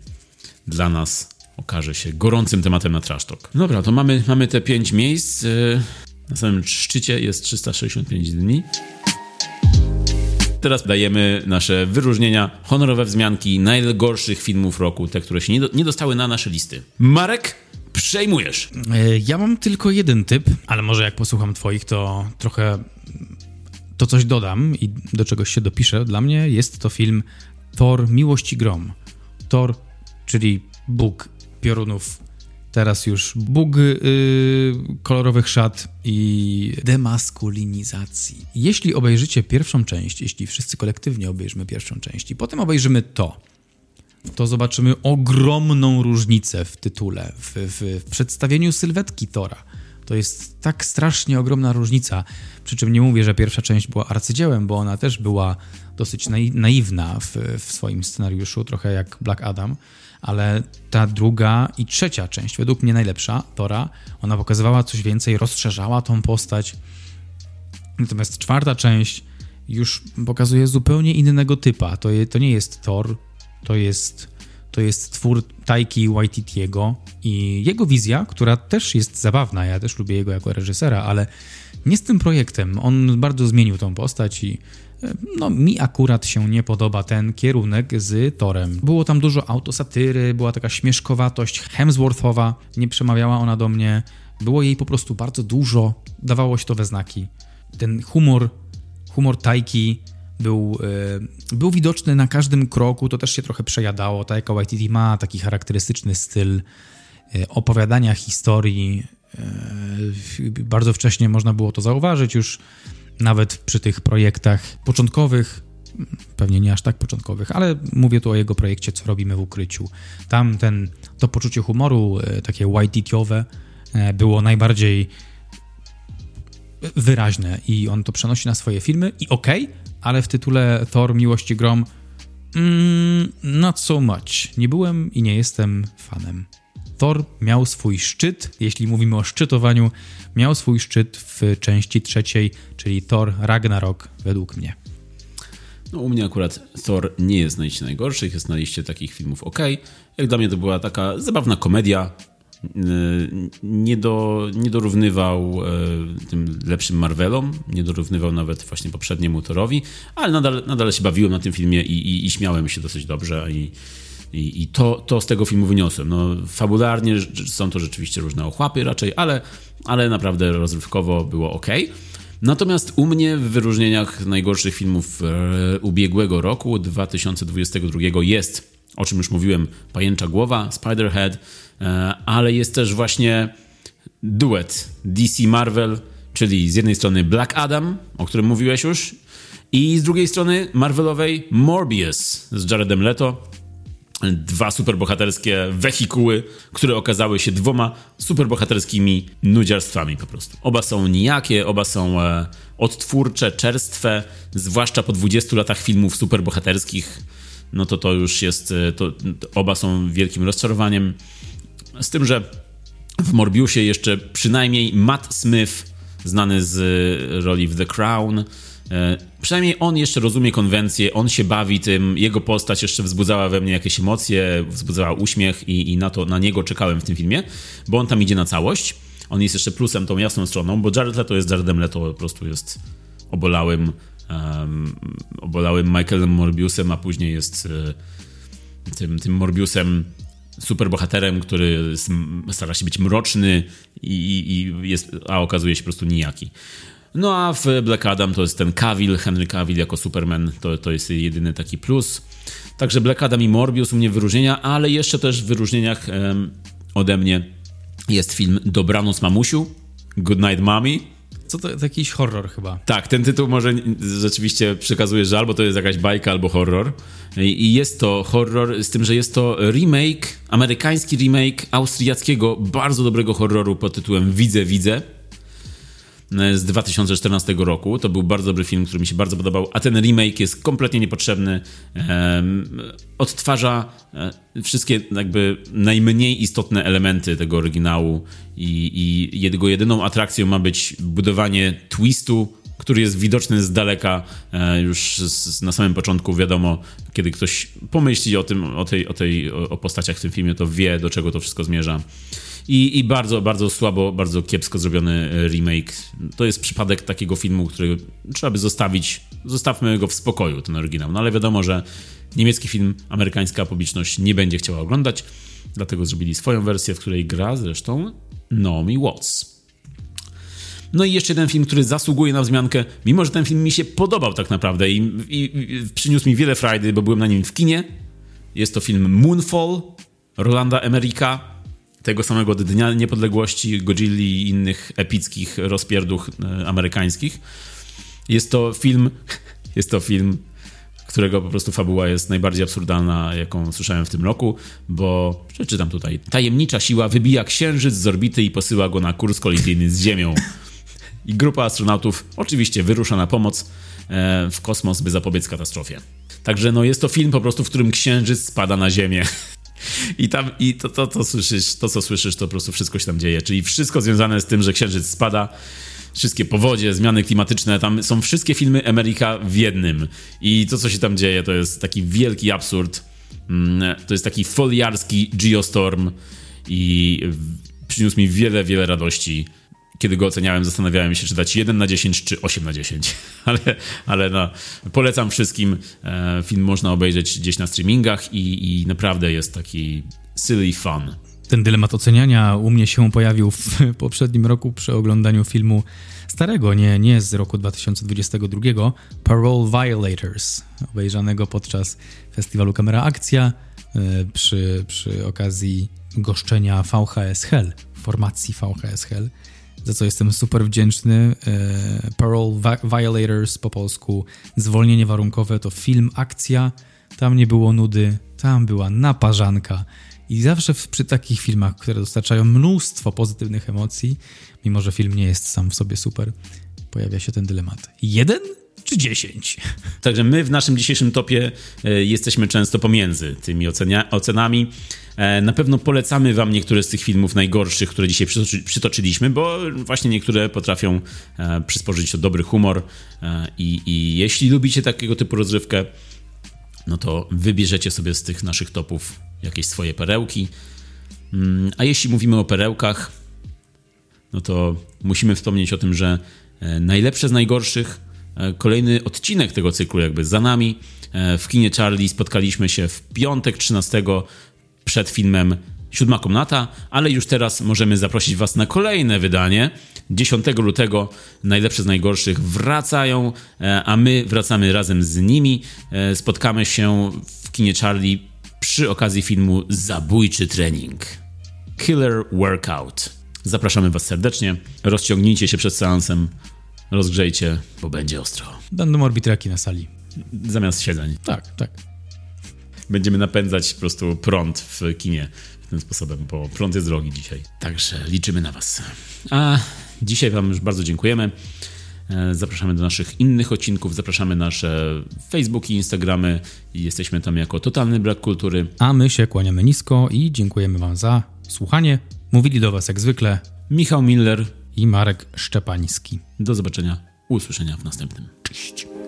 dla nas okaże się gorącym tematem na Trash Talk. Dobra, to mamy, mamy te pięć miejsc. e, Na samym szczycie jest 365 dni. Teraz dajemy nasze wyróżnienia, honorowe wzmianki najgorszych filmów roku, te, które się nie, do, nie dostały na nasze listy. Marek, przejmujesz. E, Ja mam tylko jeden typ, ale może jak posłucham twoich, to trochę to coś dodam i do czegoś się dopiszę. Dla mnie jest to film Thor Miłość i Grom. Thor, czyli Bóg piorunów, teraz już Bóg yy, kolorowych szat i demaskulinizacji. Jeśli obejrzycie pierwszą część, jeśli wszyscy kolektywnie obejrzymy pierwszą część i potem obejrzymy to, to zobaczymy ogromną różnicę w tytule, w, w, w przedstawieniu sylwetki Tora. To jest tak strasznie ogromna różnica. Przy czym nie mówię, że pierwsza część była arcydziełem, bo ona też była dosyć naiwna w, w swoim scenariuszu, trochę jak Black Adam, ale ta druga i trzecia część, według mnie najlepsza, Tora, ona pokazywała coś więcej, rozszerzała tą postać. Natomiast czwarta część już pokazuje zupełnie innego typa. To, je, to nie jest Thor, to jest, to jest twór Taiki Waititiego i jego wizja, która też jest zabawna, ja też lubię jego jako reżysera, ale nie z tym projektem. On bardzo zmienił tą postać i e, no, mi akurat się nie podoba ten kierunek z Torem. Było tam dużo autosatyry, była taka śmieszkowatość Hemsworthowa, nie przemawiała ona do mnie, było jej po prostu bardzo dużo, dawało się to we znaki. Ten humor, humor Taiki był, e, był widoczny na każdym kroku, to też się trochę przejadało. Taika Waititi ma taki charakterystyczny styl e, opowiadania historii. E, bardzo wcześnie można było to zauważyć już nawet przy tych projektach początkowych, pewnie nie aż tak początkowych, ale mówię tu o jego projekcie, co robimy w ukryciu. Tam ten, to poczucie humoru, takie white było najbardziej wyraźne i on to przenosi na swoje filmy i okej, okay, ale w tytule Thor Miłości Grom mm, not so much. Nie byłem i nie jestem fanem. Thor miał swój szczyt, jeśli mówimy o szczytowaniu, miał swój szczyt w części trzeciej, czyli Thor Ragnarok według mnie. No, u mnie akurat Thor nie jest na liście najgorszych, jest na liście takich filmów ok. Jak dla mnie to była taka zabawna komedia, nie, do, nie dorównywał e, tym lepszym Marvelom, nie dorównywał nawet właśnie poprzedniemu Thorowi, ale nadal, nadal się bawiłem na tym filmie i, i, i śmiałem się dosyć dobrze i, i, i to, to z tego filmu wyniosłem. No, fabularnie są to rzeczywiście różne ochłapy raczej, ale, ale naprawdę rozrywkowo było ok. Natomiast u mnie w wyróżnieniach najgorszych filmów e, ubiegłego roku, 2022, jest, o czym już mówiłem, Pajęcza Głowa, Spiderhead, ale jest też właśnie duet DC Marvel, czyli z jednej strony Black Adam, o którym mówiłeś już, i z drugiej strony Marvelowej Morbius z Jaredem Leto. Dwa superbohaterskie wehikuły, które okazały się dwoma superbohaterskimi nudziarstwami po prostu. Oba są nijakie, oba są e, odtwórcze, czerstwe, zwłaszcza po 20 latach filmów superbohaterskich. No to to już jest, e, to, to oba są wielkim rozczarowaniem. Z tym, że w Morbiusie jeszcze przynajmniej Matt Smith, znany z roli w The Crown, e, Przynajmniej on jeszcze rozumie konwencję, on się bawi tym, jego postać jeszcze wzbudzała we mnie jakieś emocje, wzbudzała uśmiech i, i na to, na niego czekałem w tym filmie, bo on tam idzie na całość. On jest jeszcze plusem, tą jasną stroną, bo Jared Leto jest Jaredem Leto, po prostu jest obolałym, um, obolałym Michaelem Morbiusem, a później jest uh, tym, tym Morbiusem superbohaterem, który stara się być mroczny i, i, jest, a okazuje się po prostu nijaki. No a w Black Adam to jest ten Cavill, Henry Cavill jako Superman, to, to jest jedyny taki plus. Także Black Adam i Morbius u mnie wyróżnienia, ale jeszcze też w wyróżnieniach ode mnie jest film Dobranoc Mamusiu, Good Night Mommy, co to, to jakiś horror chyba. Tak, ten tytuł może rzeczywiście przekazuje, że albo to jest jakaś bajka, albo horror. I jest to horror, z tym, że jest to remake, amerykański remake austriackiego, bardzo dobrego horroru pod tytułem Widzę, Widzę z 2014 roku. To był bardzo dobry film, który mi się bardzo podobał, a ten remake jest kompletnie niepotrzebny. odtwarza e, wszystkie jakby najmniej istotne elementy tego oryginału i, i jego jedyną atrakcją ma być budowanie twistu, który jest widoczny z daleka e, już z, na samym początku wiadomo, kiedy ktoś pomyśli o tym, o tej, o tej o postaciach w tym filmie, to wie, do czego to wszystko zmierza. I, I bardzo, bardzo słabo, bardzo kiepsko zrobiony e, remake. To jest przypadek takiego filmu, który trzeba by zostawić, zostawmy go w spokoju, ten oryginał. No ale wiadomo, że niemiecki film amerykańska publiczność nie będzie chciała oglądać, dlatego zrobili swoją wersję, w której gra zresztą Naomi Watts. No i jeszcze jeden film, który zasługuje na wzmiankę, mimo że ten film mi się podobał tak naprawdę i, i, i przyniósł mi wiele frajdy, bo byłem na nim w kinie. Jest to film Moonfall Rolanda Emerika tego samego Dnia Niepodległości, Godzilli i innych epickich rozpierduch e, amerykańskich. Jest to film, jest to film, którego po prostu fabuła jest najbardziej absurdalna, jaką słyszałem w tym roku, bo przeczytam tutaj. Tajemnicza siła wybija księżyc z orbity i posyła go na kurs kolizyjny z Ziemią. I grupa astronautów oczywiście wyrusza na pomoc e, w kosmos, by zapobiec katastrofie. Także no jest to film po prostu, w którym księżyc spada na Ziemię. I tam, i to, to, to słyszysz, to co słyszysz, to po prostu wszystko się tam dzieje. Czyli wszystko związane z tym, że księżyc spada, wszystkie powodzie, zmiany klimatyczne, tam są wszystkie filmy Ameryka w jednym. I to, co się tam dzieje, to jest taki wielki absurd. Mm, to jest taki foliarski geostorm i przyniósł mi wiele, wiele radości. Kiedy go oceniałem, zastanawiałem się, czy dać 1 na 10, czy 8 na 10. Ale, ale no, polecam wszystkim. E, film można obejrzeć gdzieś na streamingach i, i naprawdę jest taki silly fun. Ten dylemat oceniania u mnie się pojawił w poprzednim roku przy oglądaniu filmu starego, nie, nie z roku 2022, Parole Violators, obejrzanego podczas festiwalu Kamera Akcja e, przy, przy okazji goszczenia VHS Hell, formacji VHS Hell, za co jestem super wdzięczny. E, Parole Violators po polsku, zwolnienie warunkowe to film, akcja, tam nie było nudy, tam była naparzanka. I zawsze przy takich filmach, które dostarczają mnóstwo pozytywnych emocji, mimo że film nie jest sam w sobie super, pojawia się ten dylemat. Jeden czy dziesięć? Także my w naszym dzisiejszym topie e, jesteśmy często pomiędzy tymi ocenia, ocenami. E, na pewno polecamy Wam niektóre z tych filmów najgorszych, które dzisiaj przytoczy, przytoczyliśmy, bo właśnie niektóre potrafią e, przysporzyć dobry humor. E, i, I jeśli lubicie takiego typu rozrywkę, no to wybierzecie sobie z tych naszych topów jakieś swoje perełki. Mm, a jeśli mówimy o perełkach, no to musimy wspomnieć o tym, że najlepsze z najgorszych, kolejny odcinek tego cyklu jakby za nami. W kinie Charlie spotkaliśmy się w piątek 13 przed filmem Siódma Komnata, ale już teraz możemy zaprosić Was na kolejne wydanie. 10 lutego najlepsze z najgorszych wracają, a my wracamy razem z nimi. Spotkamy się w kinie Charlie przy okazji filmu Zabójczy trening. Killer Workout. Zapraszamy Was serdecznie. Rozciągnijcie się przed seansem, rozgrzejcie, bo będzie ostro. Będą orbitraki na sali. Zamiast siedzeń. Tak, tak. Będziemy napędzać po prostu prąd w kinie tym sposobem, bo prąd jest drogi dzisiaj. Także liczymy na Was. A dzisiaj Wam już bardzo dziękujemy. E, zapraszamy do naszych innych odcinków, zapraszamy nasze Facebooki, Instagramy. Jesteśmy tam jako Totalny Brak Kultury. A my się kłaniamy nisko i dziękujemy Wam za słuchanie. Mówili do Was jak zwykle Michał Miller i Marek Szczepański. Do zobaczenia, usłyszenia w następnym. Cześć.